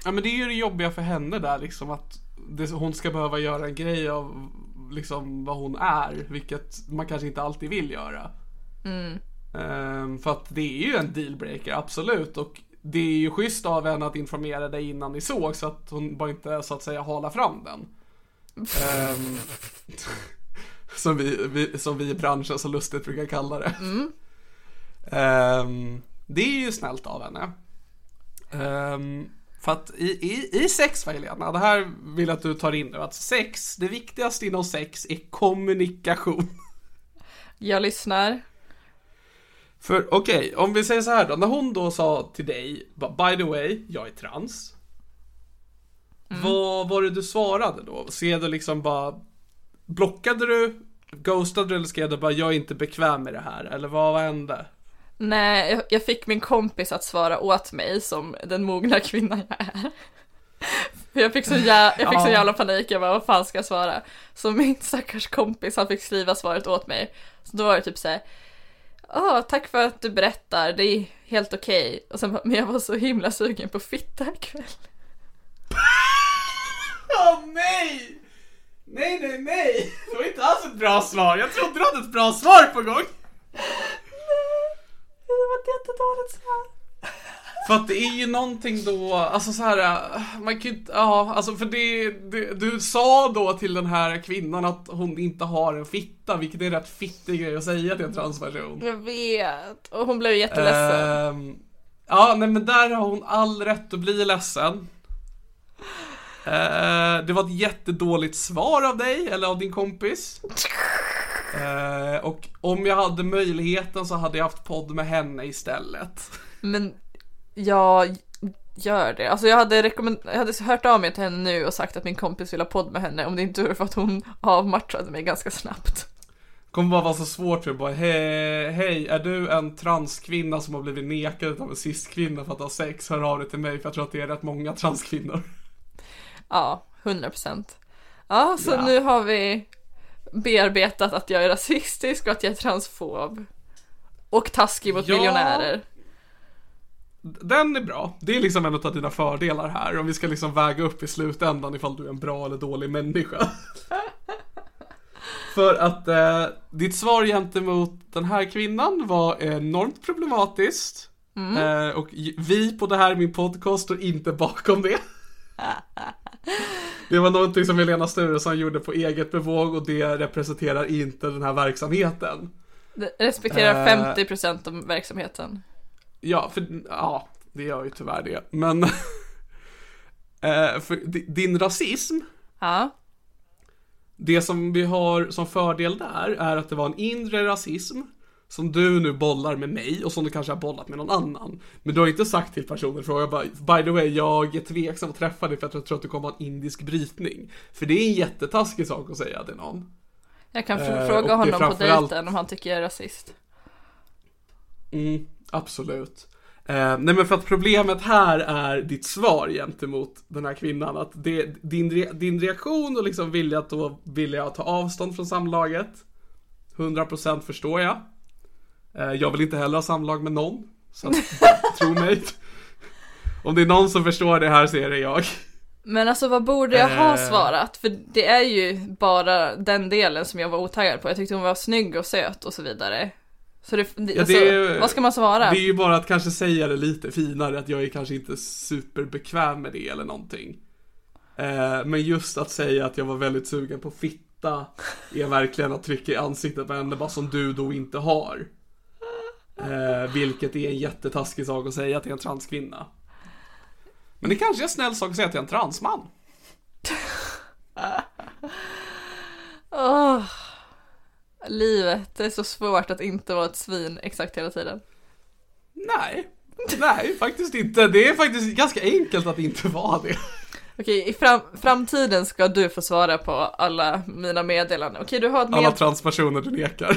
Ja men det är ju det jobbiga för henne där liksom att det, hon ska behöva göra en grej av liksom vad hon är, vilket man kanske inte alltid vill göra. Ehm, för att det är ju en dealbreaker, absolut. Och det är ju schysst av henne att informera dig innan ni såg så att hon bara inte så att säga halar fram den. Ehm, som, vi, vi, som vi i branschen så lustigt brukar kalla det. Ehm, det är ju snällt av henne. Ehm, för att i, i, i sex Helena, det här vill jag att du tar in nu, att sex, det viktigaste inom sex är kommunikation. Jag lyssnar. För okej, om vi säger så här då, när hon då sa till dig, by the way, jag är trans. Vad var det du svarade då? Skrev du liksom bara, blockade du, ghostade du eller skrev du bara, jag är inte bekväm med det här? Eller vad, vad hände? Nej, jag, fick min kompis att svara åt mig som den mogna kvinna jag är. För jag fick så jä- jag fick så jävla panik, jag bara vad fan ska jag svara? Så min stackars kompis han fick skriva svaret åt mig. Så då var det typ såhär, Ja, tack för att du berättar, det är helt okej. Och sen bara, men jag var så himla sugen på fitta ikväll. Åh nej! Nej, nej, nej! Det var inte alls ett bra svar. Jag trodde du hade ett bra svar på gång. Det var ett jättedåligt svar. För att det är ju någonting då, alltså så här, man kan ju inte, ja, alltså för det, det, du sa då till den här kvinnan att hon inte har en fitta, vilket är en rätt fittig grej att säga till en transperson. Jag vet. Och hon blev jätteledsen. Ehm, ja, nej men där har hon all rätt att bli ledsen. Eh, det var ett jättedåligt svar av dig, eller av din kompis. Eh, och om jag hade möjligheten så hade jag haft podd med henne istället. Men jag gör det. Alltså jag hade, rekommend- jag hade hört av mig till henne nu och sagt att min kompis vill ha podd med henne om det inte vore för att hon avmatchade mig ganska snabbt. kommer bara vara så svårt för bara hej, hej, är du en transkvinna som har blivit nekad av en cis-kvinna för att ha sex? Hör av dig till mig för jag tror att det är rätt många transkvinnor. Ja, 100 procent. Ja, så Ja. nu har vi bearbetat att jag är rasistisk och att jag är transfob. Och taskig mot Ja. miljonärer. Den är bra. Det är liksom en av dina fördelar här. Om vi ska liksom väga upp i slutändan ifall du är en bra eller dålig människa. För att eh, ditt svar gentemot den här kvinnan var enormt problematiskt. Eh, och vi på det här, min podcast, står inte bakom det. Det var någonting som Helena Sturesson gjorde på eget bevåg och det representerar inte den här verksamheten. Det respekterar Eh. 50 procent av verksamheten. Ja, för ja, det gör ju tyvärr det. Men di- din rasism, Ja. det som vi har som fördel där är att det var en inre rasism som du nu bollar med mig och som du kanske har bollat med någon annan. Men du har inte sagt till personen fråga bara, by the way, jag är tveksam att träffa dig för att jag tror att du kommer ha en indisk brytning. För det är en jättetaskig sak att säga till någon. Jag kan Eh, fråga honom på dejten om han tycker jag är rasist. Mm, absolut. Eh, nej men för att problemet här är ditt svar gentemot den här kvinnan. Att det, din, re, din reaktion och liksom vilja att då vilja ta avstånd från samlaget. 100% förstår jag. Eh, jag vill inte heller ha samlag med någon. Så att, tro mig. Om det är någon som förstår det här så är det jag. Men alltså vad borde jag ha Eh. svarat? För det är ju bara den delen som jag var otaggad på. Jag tyckte hon var snygg och söt och så vidare. Så det, det, Ja, alltså, det är- vad ska man svara? Det är ju bara att kanske säga det lite finare, att jag är kanske inte superbekväm med det eller någonting. Eh, men just att säga att jag var väldigt sugen på fitta är verkligen att trycka i ansiktet på henne bara som du då inte har. Eh, vilket är en jättetaskig sak att säga till en transkvinna. Men det kanske är en snäll sak att säga till en transman. Åh. Livet, det är så svårt att inte vara ett svin exakt hela tiden. Nej, nej faktiskt inte. Det är faktiskt ganska enkelt att inte vara det. Okej, i fram framtiden ska du få svara på alla mina meddelanden. Okej, du har ett Alla med... transpersoner du nekar.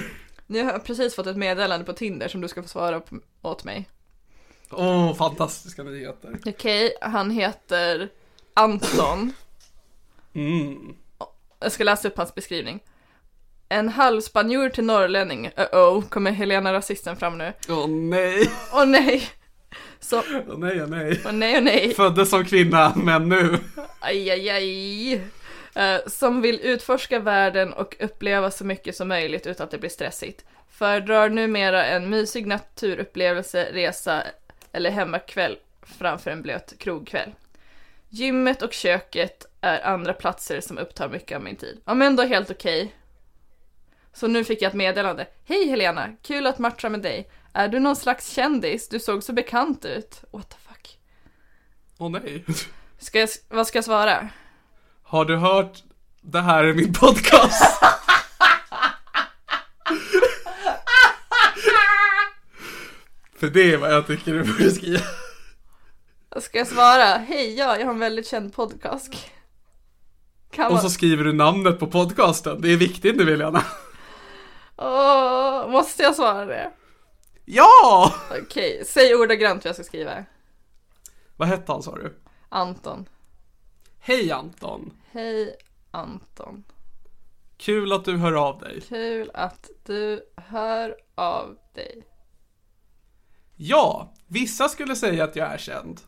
Nu har jag precis fått ett meddelande på Tinder som du ska få svara på, åt mig. Åh, oh, fantastiska nyheter. Okej, han heter Anton. Mm. Jag ska läsa upp hans beskrivning. En halvspanjor till norrlänning, uh-oh, kommer Helena rasisten fram nu. Åh nej, Åh nej! Så, åh nej, åh nej. åh nej, åh nej. Föddes som kvinna, men nu. Aj, aj, aj. Eh, som vill utforska världen och uppleva så mycket som möjligt utan att det blir stressigt. Föredrar numera en mysig naturupplevelse, resa eller hemmakväll framför en blöt krogkväll. Gymmet och köket är andra platser som upptar mycket av min tid. Ja men ändå helt okej. Så nu fick jag ett meddelande. Hej Helena, kul att matcha med dig. Är du någon slags kändis? Du såg så bekant ut. What the fuck? Åh nej. Ska jag, vad ska jag svara? Har du hört? Det här är min podcast. För det är vad jag tycker du borde skriva. Ska jag svara? Hej, ja, jag har en väldigt känd podcast. Kan Och så skriver du namnet på podcasten. Det är viktigt nu William. Åh, måste jag svara det? Ja! Okej, säg ordagrant vad jag ska skriva. Vad hette han sa du? Anton. Hej Anton. Hej Anton. Kul att du hör av dig. Kul att du hör av dig. Ja, vissa skulle säga att jag är känd.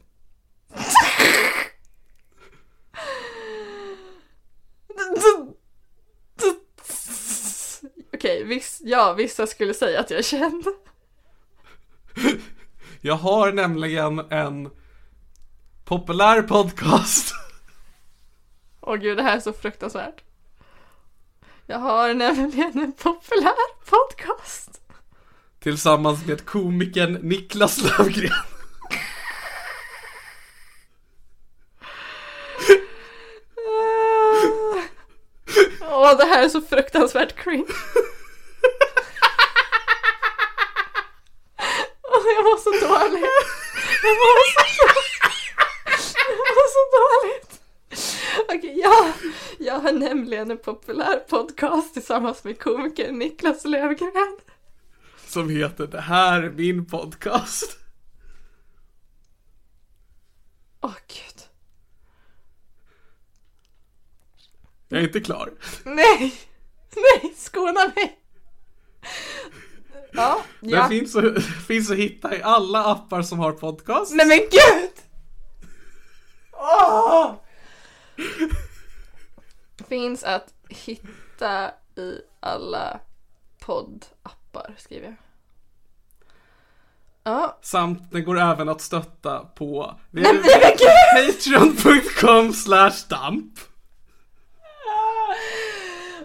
Okej, viss, ja, vissa skulle säga att jag är känd. Jag har nämligen en populär podcast. Åh gud, det här är så fruktansvärt. Jag har nämligen en populär podcast. Tillsammans med komikern Niklas Löfgren. Åh, det här är så fruktansvärt cringe. Åh, jag mår så dåligt. Jag mår så, jag mår så dåligt. Okej, jag, jag har nämligen en populär podcast tillsammans med komikern Niklas Löfgren. Som heter Det här är min podcast. Åh gud. Jag är inte klar. Nej! Nej, skona mig! Ja, Den ja. finns, att, finns att hitta i alla appar som har podcast. Nej men gud! Åh! Finns att hitta i alla poddappar, skriver jag. Ja, Samt den går även att stötta på patreon.com slash damp.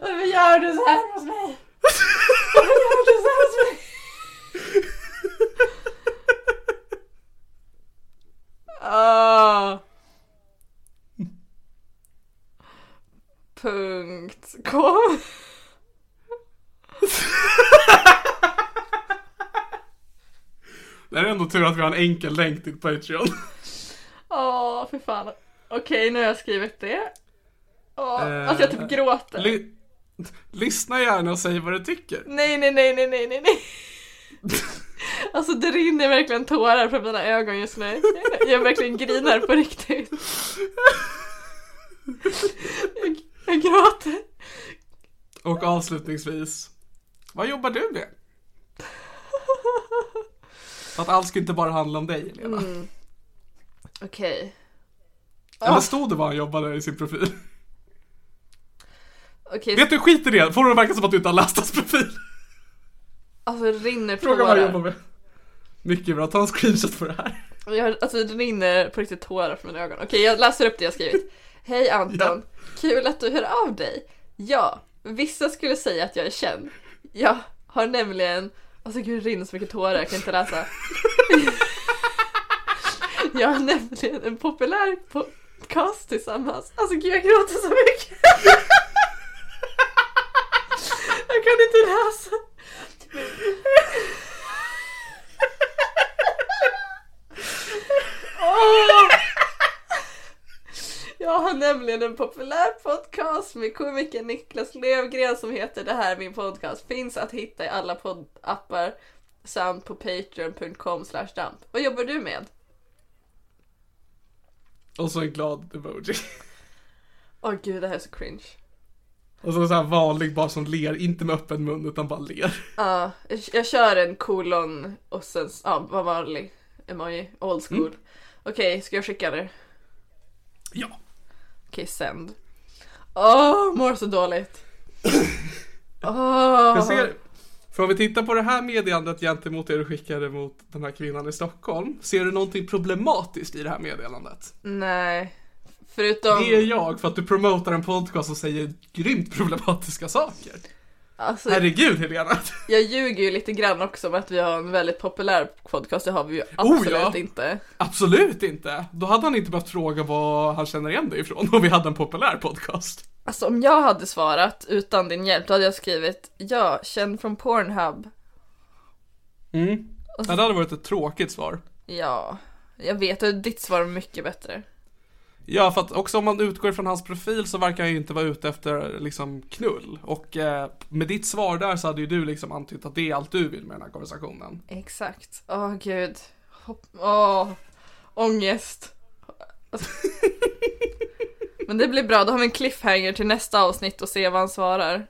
varför gör du så här hos mig? Varför gör du så här hos mig? Ah. Punkt com. Det är ändå tur att vi har en enkel länk till Patreon. Åh, för fan. Okej, nu har jag skrivit det. Åh, Eh, alltså jag typ gråter. Ly- Lyssna gärna och säg vad du tycker. Nej, nej, nej, nej, nej, nej, nej. Alltså det rinner verkligen tårar från mina ögon just nu. Jag verkligen grinar på riktigt. Jag, jag gråter. Och avslutningsvis, vad jobbar du med? Att allt ska inte bara handla om dig, Lena. Mm. Okej. Eller stod det vad han jobbade i sin profil? Okej, Vet du, skit i det. Får det verka som att du inte har läst hans profil. alltså det rinner Fråga vad han jobbar med. Mycket bra, ta en screenshot på det här. Jag, alltså det rinner på riktigt tårar från mina ögon. Okej, jag läser upp det jag skrivit. Hej Anton, kul att du hör av dig. Ja, vissa skulle säga att jag är känd. Jag har nämligen Alltså gud, det rinner så mycket tårar, jag kan inte läsa. jag har nämligen en populär podcast tillsammans. Alltså gud, jag gråter så mycket. jag kan inte läsa. Åh! Jag har nämligen en populär podcast med komikern Niklas Lövgren som heter Det här är min podcast. Finns att hitta i alla poddappar samt på patreon.com damp. Vad jobbar du med? Och så en glad emoji. Åh gud, det här är så cringe. Och så sån här vanlig bara som ler, inte med öppen mun utan bara ler. Ja, jag, jag kör en kolon och sen, ja, vad vanlig emoji, old school. Okej, ska jag skicka det? Ja. Okej, send. Åh, mår så dåligt. Åh. Jag ser, för om vi tittar på det här meddelandet gentemot det du skickade mot den här kvinnan i Stockholm. Ser du någonting problematiskt i det här meddelandet? Nej. Förutom... Det är jag för att du promotar en podcast och säger grymt problematiska saker. Alltså, Herregud Helena. jag ljuger ju lite grann också om att vi har en väldigt populär podcast, det har vi ju Oh, absolut ja. inte. Absolut inte. Då hade han inte behövt fråga vad han känner igen dig ifrån om vi hade en populär podcast. Alltså om jag hade svarat utan din hjälp, då hade jag skrivit ja, känd från Pornhub. Mm. Ja, det hade varit ett tråkigt svar. Ja, jag vet att ditt svar är mycket bättre. Ja, för att också om man utgår från hans profil så verkar han ju inte vara ute efter liksom knull. Och eh, med ditt svar där så hade ju du liksom antytt att det är allt du vill med den här konversationen. Exakt. Åh gud. Hopp- Åh, ångest. Alltså. Men det blir bra, då har vi en cliffhanger till nästa avsnitt och se vad han svarar.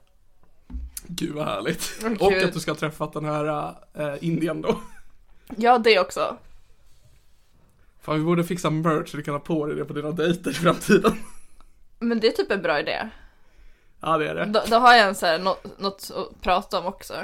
Gud vad härligt. Åh, och gud. att du ska ha träffat den här äh, Indien då. Ja, det också. Fan vi borde fixa merch så du kan ha på dig det på dina dejter i framtiden. Men det är typ en bra idé. ja det är det. Då, då har jag en så här, något, något att prata om också.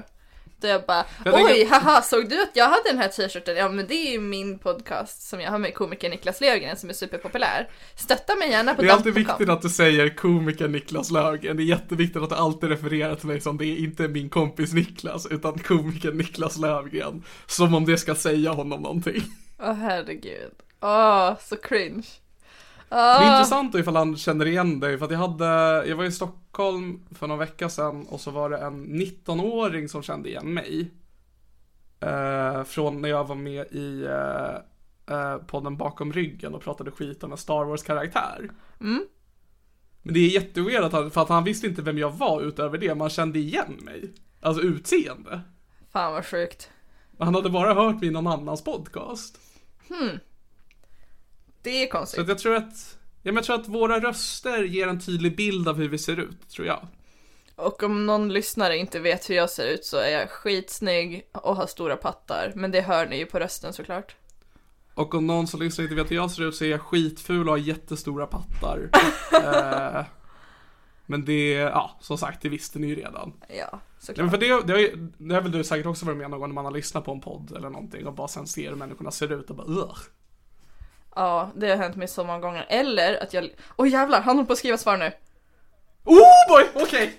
Då jag bara, Jag oj, tänker- haha, såg du att jag hade den här t-shirten? Ja, men det är ju min podcast som jag har med komikern Niklas Löfgren som är superpopulär. Stötta mig gärna på Det är alltid viktigt att du säger komikern Niklas Löfgren. Det är jätteviktigt att du alltid refererar till mig som det är inte min kompis Niklas utan komikern Niklas Löfgren. Som om det ska säga honom någonting. Åh herregud. Åh, så cringe. Det är Åh, intressant då ifall han känner igen dig för att jag hade, jag var i Stockholm för några vecka sedan och så var det en 19-åring som kände igen mig. Eh, från när jag var med i eh, eh, podden Bakom ryggen och pratade skit om en Star Wars-karaktär. Mm. Men det är jätteweird att han, för att han visste inte vem jag var utöver det, man kände igen mig. Alltså utseende. fan vad sjukt. Han hade bara hört min någon annans podcast. Det är Så konstigt. att jag tror att, ja, men jag tror att våra röster ger en tydlig bild av hur vi ser ut, tror jag. Och om någon lyssnare inte vet hur jag ser ut så är jag skitsnygg och har stora pattar. Men det hör ni ju på rösten såklart. Och om någon som lyssnar inte vet hur jag ser ut så är jag skitful och har jättestora pattar. eh, men det, ja, som sagt, det visste ni ju redan. Ja, Ja, såklart. men för det, det, har ju, det har väl du säkert också varit med någon gång när man har lyssnat på en podd eller någonting och bara sen ser hur människorna ser ut och bara Ugh. Ja, det har hänt mig så många gånger. Eller att jag... Åh jävlar, han håller på att skriva svar nu. Oh boy, okej!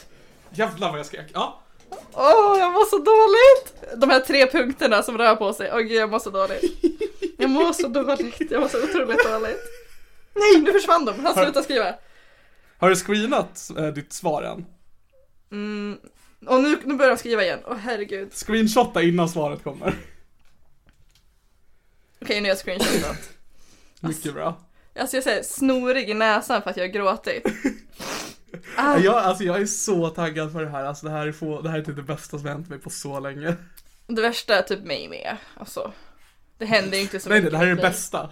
Jävlar vad jag skrek. Ja. Åh, jag mår så dåligt! De här tre punkterna som rör på sig. Åh gud, jag mår så dåligt. Jag mår så dåligt. Jag mår så otroligt dåligt. Nej, nu försvann de. Han slutar skriva. Har du screenat eh, ditt svar än? Och nu, nu börjar de skriva igen. Åh herregud. Screenshotta innan svaret kommer. Okej, nu är jag screenshotat. Mycket bra. Alltså jag säger snorig i näsan för att jag har gråtit. Ah. Jag, alltså jag är så taggad för det här, alltså det här är, få, det här är typ det bästa som hänt mig på så länge. Det värsta är typ mig med. Alltså. Det händer ju inte så Nej nej, mycket det här är det bästa.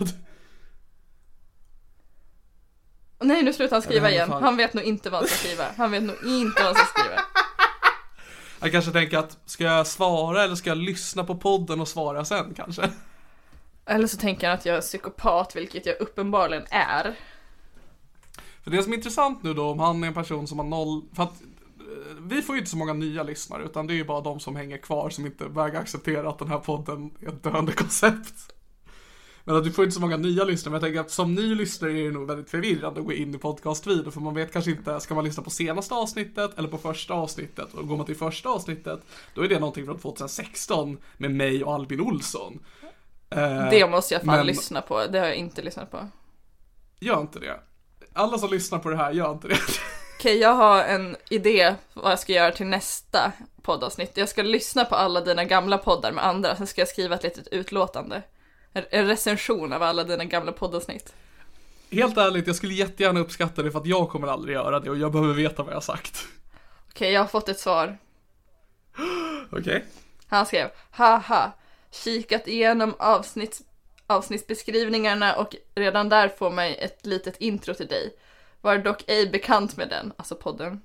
Nej, nu slutar han skriva igen. Han vet nog inte vad han ska skriva. Han vet nog inte vad han ska skriva. Jag kanske tänker att, ska jag svara eller ska jag lyssna på podden och svara sen kanske? Eller så tänker han att jag är psykopat, vilket jag uppenbarligen är. För det som är intressant nu då, om han är en person som har noll, för att eh, vi får ju inte så många nya lyssnare, utan det är ju bara de som hänger kvar som inte vägrar acceptera att den här podden är ett döende koncept. Men att du får inte så många nya lyssnare. Men jag tänker att som ny lyssnare är det nog väldigt förvirrande att gå in i podcastvideo. För man vet kanske inte, ska man lyssna på senaste avsnittet eller på första avsnittet? Och går man till första avsnittet, då är det någonting från 2016 med mig och Albin Olsson. Eh, Det måste jag fan men- lyssna på, det har jag inte lyssnat på. Gör inte det. Alla som lyssnar på det här, gör inte det. Okej, jag har en idé vad jag ska göra till nästa poddavsnitt. Jag ska lyssna på alla dina gamla poddar med andra, sen ska jag skriva ett litet utlåtande. En, en recension av alla dina gamla poddavsnitt. Helt ärligt, jag skulle jättegärna uppskatta det för att jag kommer aldrig göra det och jag behöver veta vad jag har sagt. Okej, jag har fått ett svar. Okej? Han skrev, haha, kikat igenom avsnitts, avsnittsbeskrivningarna och redan där får mig ett litet intro till dig. Var dock ej bekant med den, alltså podden.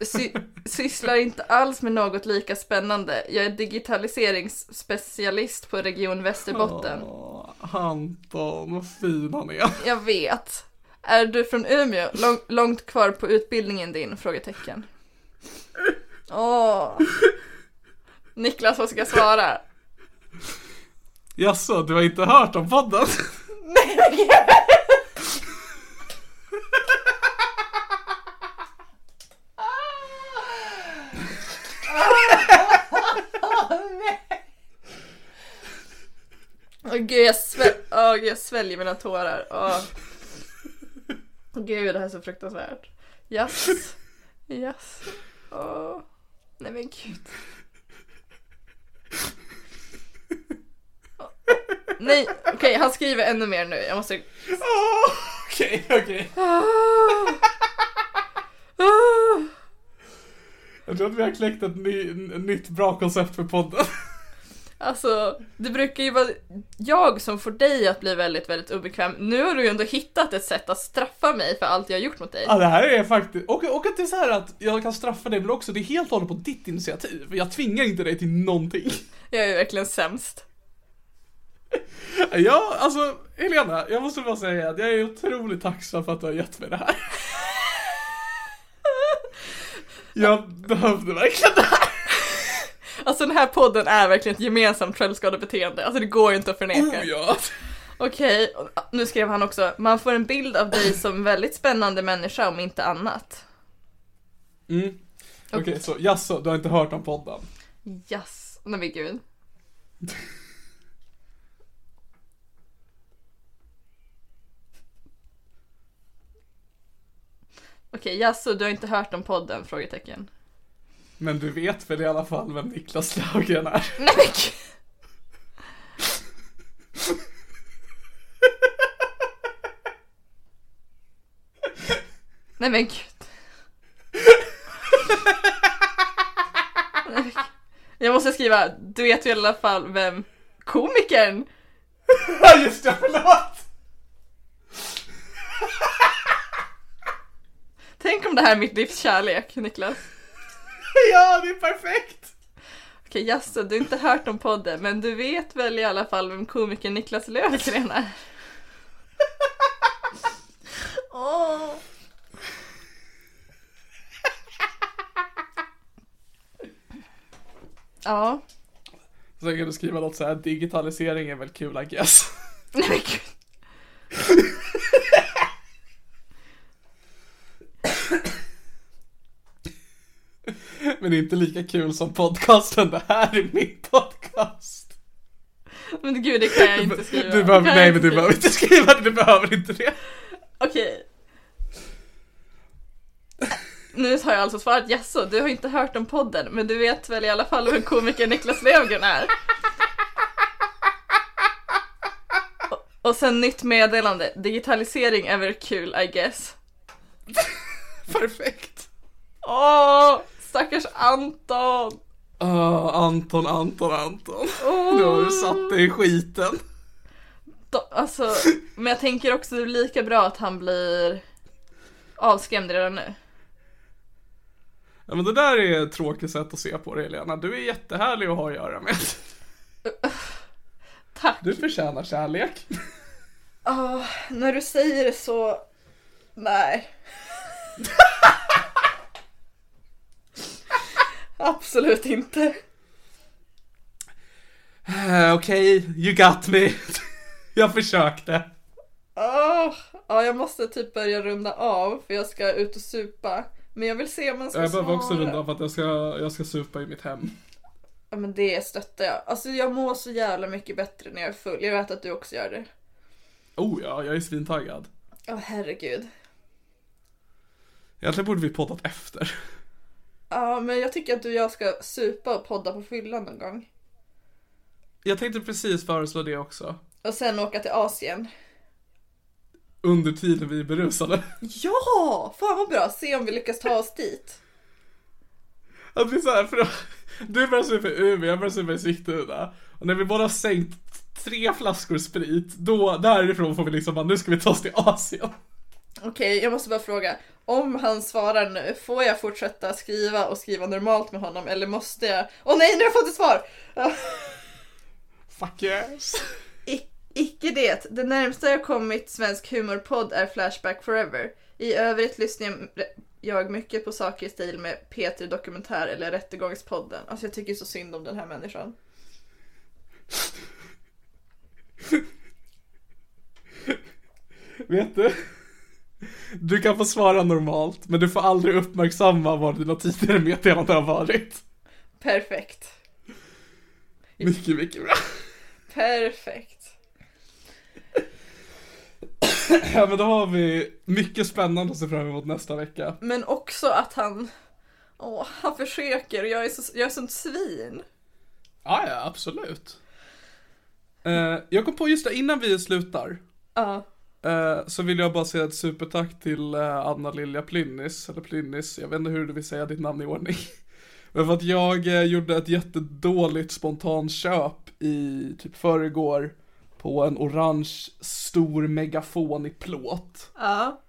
Sy sysslar inte alls med något lika spännande. Jag är digitaliseringsspecialist på Region Västerbotten. Åh, Anton, vad fin han är. Jag vet. Är du från Umeå? Lång, långt kvar på utbildningen din? Frågetecken. Åh. Niklas, vad ska jag svara? Jaså, du har inte hört om podden? Åh gud, jag, svä- åh, gud, jag sväljer mina tårar. Åh. Gud, det här är så fruktansvärt. Yes. Yes. Åh. Nej men gud. Nej, okej, han skriver ännu mer nu. Jag måste... Åh, Okej, okej. Ah. Jag tror att vi har kläckt ett ny, nytt bra koncept för podden. Alltså, det brukar ju vara jag som får dig att bli väldigt, väldigt obekväm. Nu har du ju ändå hittat ett sätt att straffa mig för allt jag har gjort mot dig. Ja, det här är faktiskt, och, och att det är så här att jag kan straffa dig men också det är helt och hållet på ditt initiativ. Jag tvingar inte dig till någonting. Jag är verkligen sämst. Ja, alltså Helena, jag måste bara säga att jag är otroligt tacksam för att du har gett mig det här. Jag behövde verkligen det här. Alltså den här podden är verkligen ett gemensamt självskadebeteende. Alltså det går ju inte att förneka. Oh, ja. Okej, nu skrev han också. Man får en bild av dig som väldigt spännande människa om inte annat. Mm. Okej, så jaså, du har inte hört om podden? Yes. Nej men gud. Okej, jaså, du har inte hört om podden? Frågetecken. Men du vet väl i alla fall vem Niklas Löfgren är? Nej men gud. Nej men gud. Nej, men gud. Jag måste skriva, du vet ju i alla fall vem komikern Ja just det, förlåt! Tänk om det här är mitt livs kärlek, Niklas. Ja, det är perfekt! Okej, jaså, du har inte hört om podden, men du vet väl i alla fall vem komikern Niklas Löfgren är? Åh. Ja, Så kan du skriva något så här, digitalisering är väl kul I guess. nej men gud. Men det är inte lika kul som podcasten, det här är min podcast. Men gud, det kan jag inte skriva. Du behöver, nej men du behöver inte skriva det, du behöver inte det. Okej. Nu har jag alltså svarat jaså, du har inte hört om podden, men du vet väl i alla fall vem komikern Niklas Löfgren är? Och- Och sen nytt meddelande, digitalisering är väl kul I guess. Perfekt. Åh, stackars Anton! Åh, Anton, Anton, Anton. Åh. Nu har du satt dig i skiten. Då- Alltså, men jag tänker också det är lika bra att han blir avskrämd redan nu. Ja men det där är ett tråkigt sätt att se på det Helena. Du är jättehärlig att ha att göra med. Tack! Du förtjänar kärlek. Åh, när du säger det så... Nej. Absolut inte. Eh, Okej, you got me. Jag försökte. Åh, ja, jag måste typ börja runda av för jag ska ut och supa. Men jag vill se om man ska Jag behöver också runda av för att jag ska, jag ska supa i mitt hem. Ja men det stöttar jag. Alltså jag mår så jävla mycket bättre när jag är full. Jag vet att du också gör det. Oh ja, jag är svintaggad. Åh herregud. Egentligen borde vi poddat efter. Ja men jag tycker att du och jag ska supa och podda på fyllan någon gång. Jag tänkte precis föreslå det också. Och sen åka till Asien. Under tiden vi är berusade. Ja! Fan vad bra, se om vi lyckas ta oss dit. Att vi så här, för då, du börjar supa i Umeå, jag börjar supa i Sigtuna. Och när vi båda har sänkt tre flaskor sprit, då därifrån får vi liksom bara, nu ska vi ta oss till Asien. Okej, jag måste bara fråga. Om han svarar nu, får jag fortsätta skriva och skriva normalt med honom eller måste jag? Åh nej, nu har jag fått ett svar! Fuck yes. I- icke det. Det närmsta jag kommit svensk humorpodd är Flashback Forever. I övrigt lyssnar jag mycket på saker i stil med Peter Dokumentär eller Rättegångspodden. Alltså jag tycker så synd om den här människan. Vet du? Du kan få svara normalt, men du får aldrig uppmärksamma vad dina tidigare meddelanden har varit. Perfekt. Mycket, mycket bra. Perfekt. Ja men då har vi mycket spännande att se fram emot nästa vecka. Men också att han... Åh, han försöker och jag är, så, jag är sånt svin. Ja, ja absolut. Eh, jag kom på just det, innan vi slutar. Ja. eh, så vill jag bara säga ett supertack till eh, Anna Lilja Plynnis, eller Plynnis, jag vet inte hur du vill säga ditt namn i ordning. Men för att jag eh, gjorde ett jättedåligt spontanköp i typ förrgår på en orange stor megafon i plåt. Ja.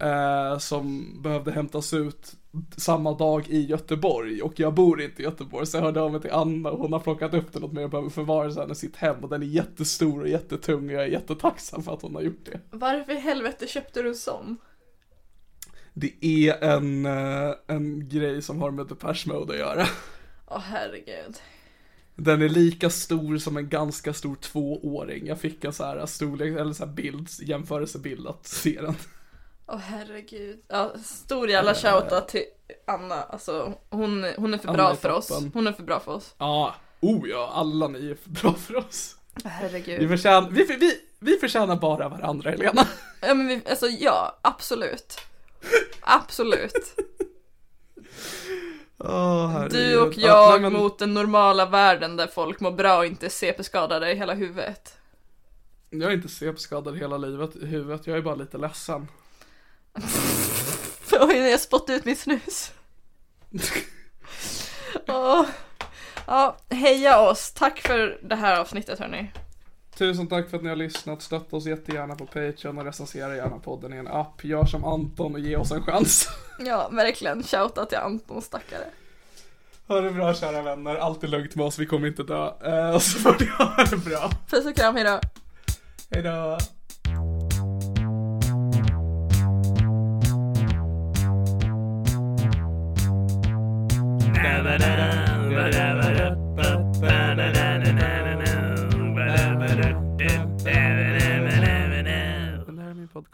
eh, som behövde hämtas ut samma dag i Göteborg och jag bor inte i Göteborg så jag hörde av mig till Anna och hon har plockat upp den åt mig och behöver förvara den i sitt hem och den är jättestor och jättetung och jag är jättetacksam för att hon har gjort det. Varför i helvete köpte du en sån? Det är en, eh, en grej som har med Depeche Mode att göra. Åh herregud. Den är lika stor som en ganska stor tvååring. Jag fick en så här storlek, eller så här bild, jämförelsebild att se den. Åh herregud. Ja, stor jävla shoutout till Anna. Alltså hon, hon är för Anna bra är för oss. Hon är för bra för oss. Ja, oh ja, alla ni är för bra för oss. Vi Herregud. förtjänar, vi, vi, vi förtjänar bara varandra Helena. Ja men vi, alltså ja, absolut. Absolut. Oh. Du och Ja, jag nej, men- mot den normala världen där folk mår bra och inte är CP-skadade i hela huvudet. Jag är inte CP-skadad hela livet i huvudet, jag är bara lite ledsen. Oj, jag spottade ut min snus. Åh. Ja, heja oss. Tack för det här avsnittet hörni. Tusen tack för att ni har lyssnat, stötta oss jättegärna på Patreon och recensera gärna podden i en app. Gör som Anton och ge oss en chans. Ja, verkligen. Shoutout till Anton stackare. Ha det bra kära vänner, allt är lugnt med oss, vi kommer inte dö. Eh, så får ni ha det bra. Puss och kram, hejdå. Hejdå.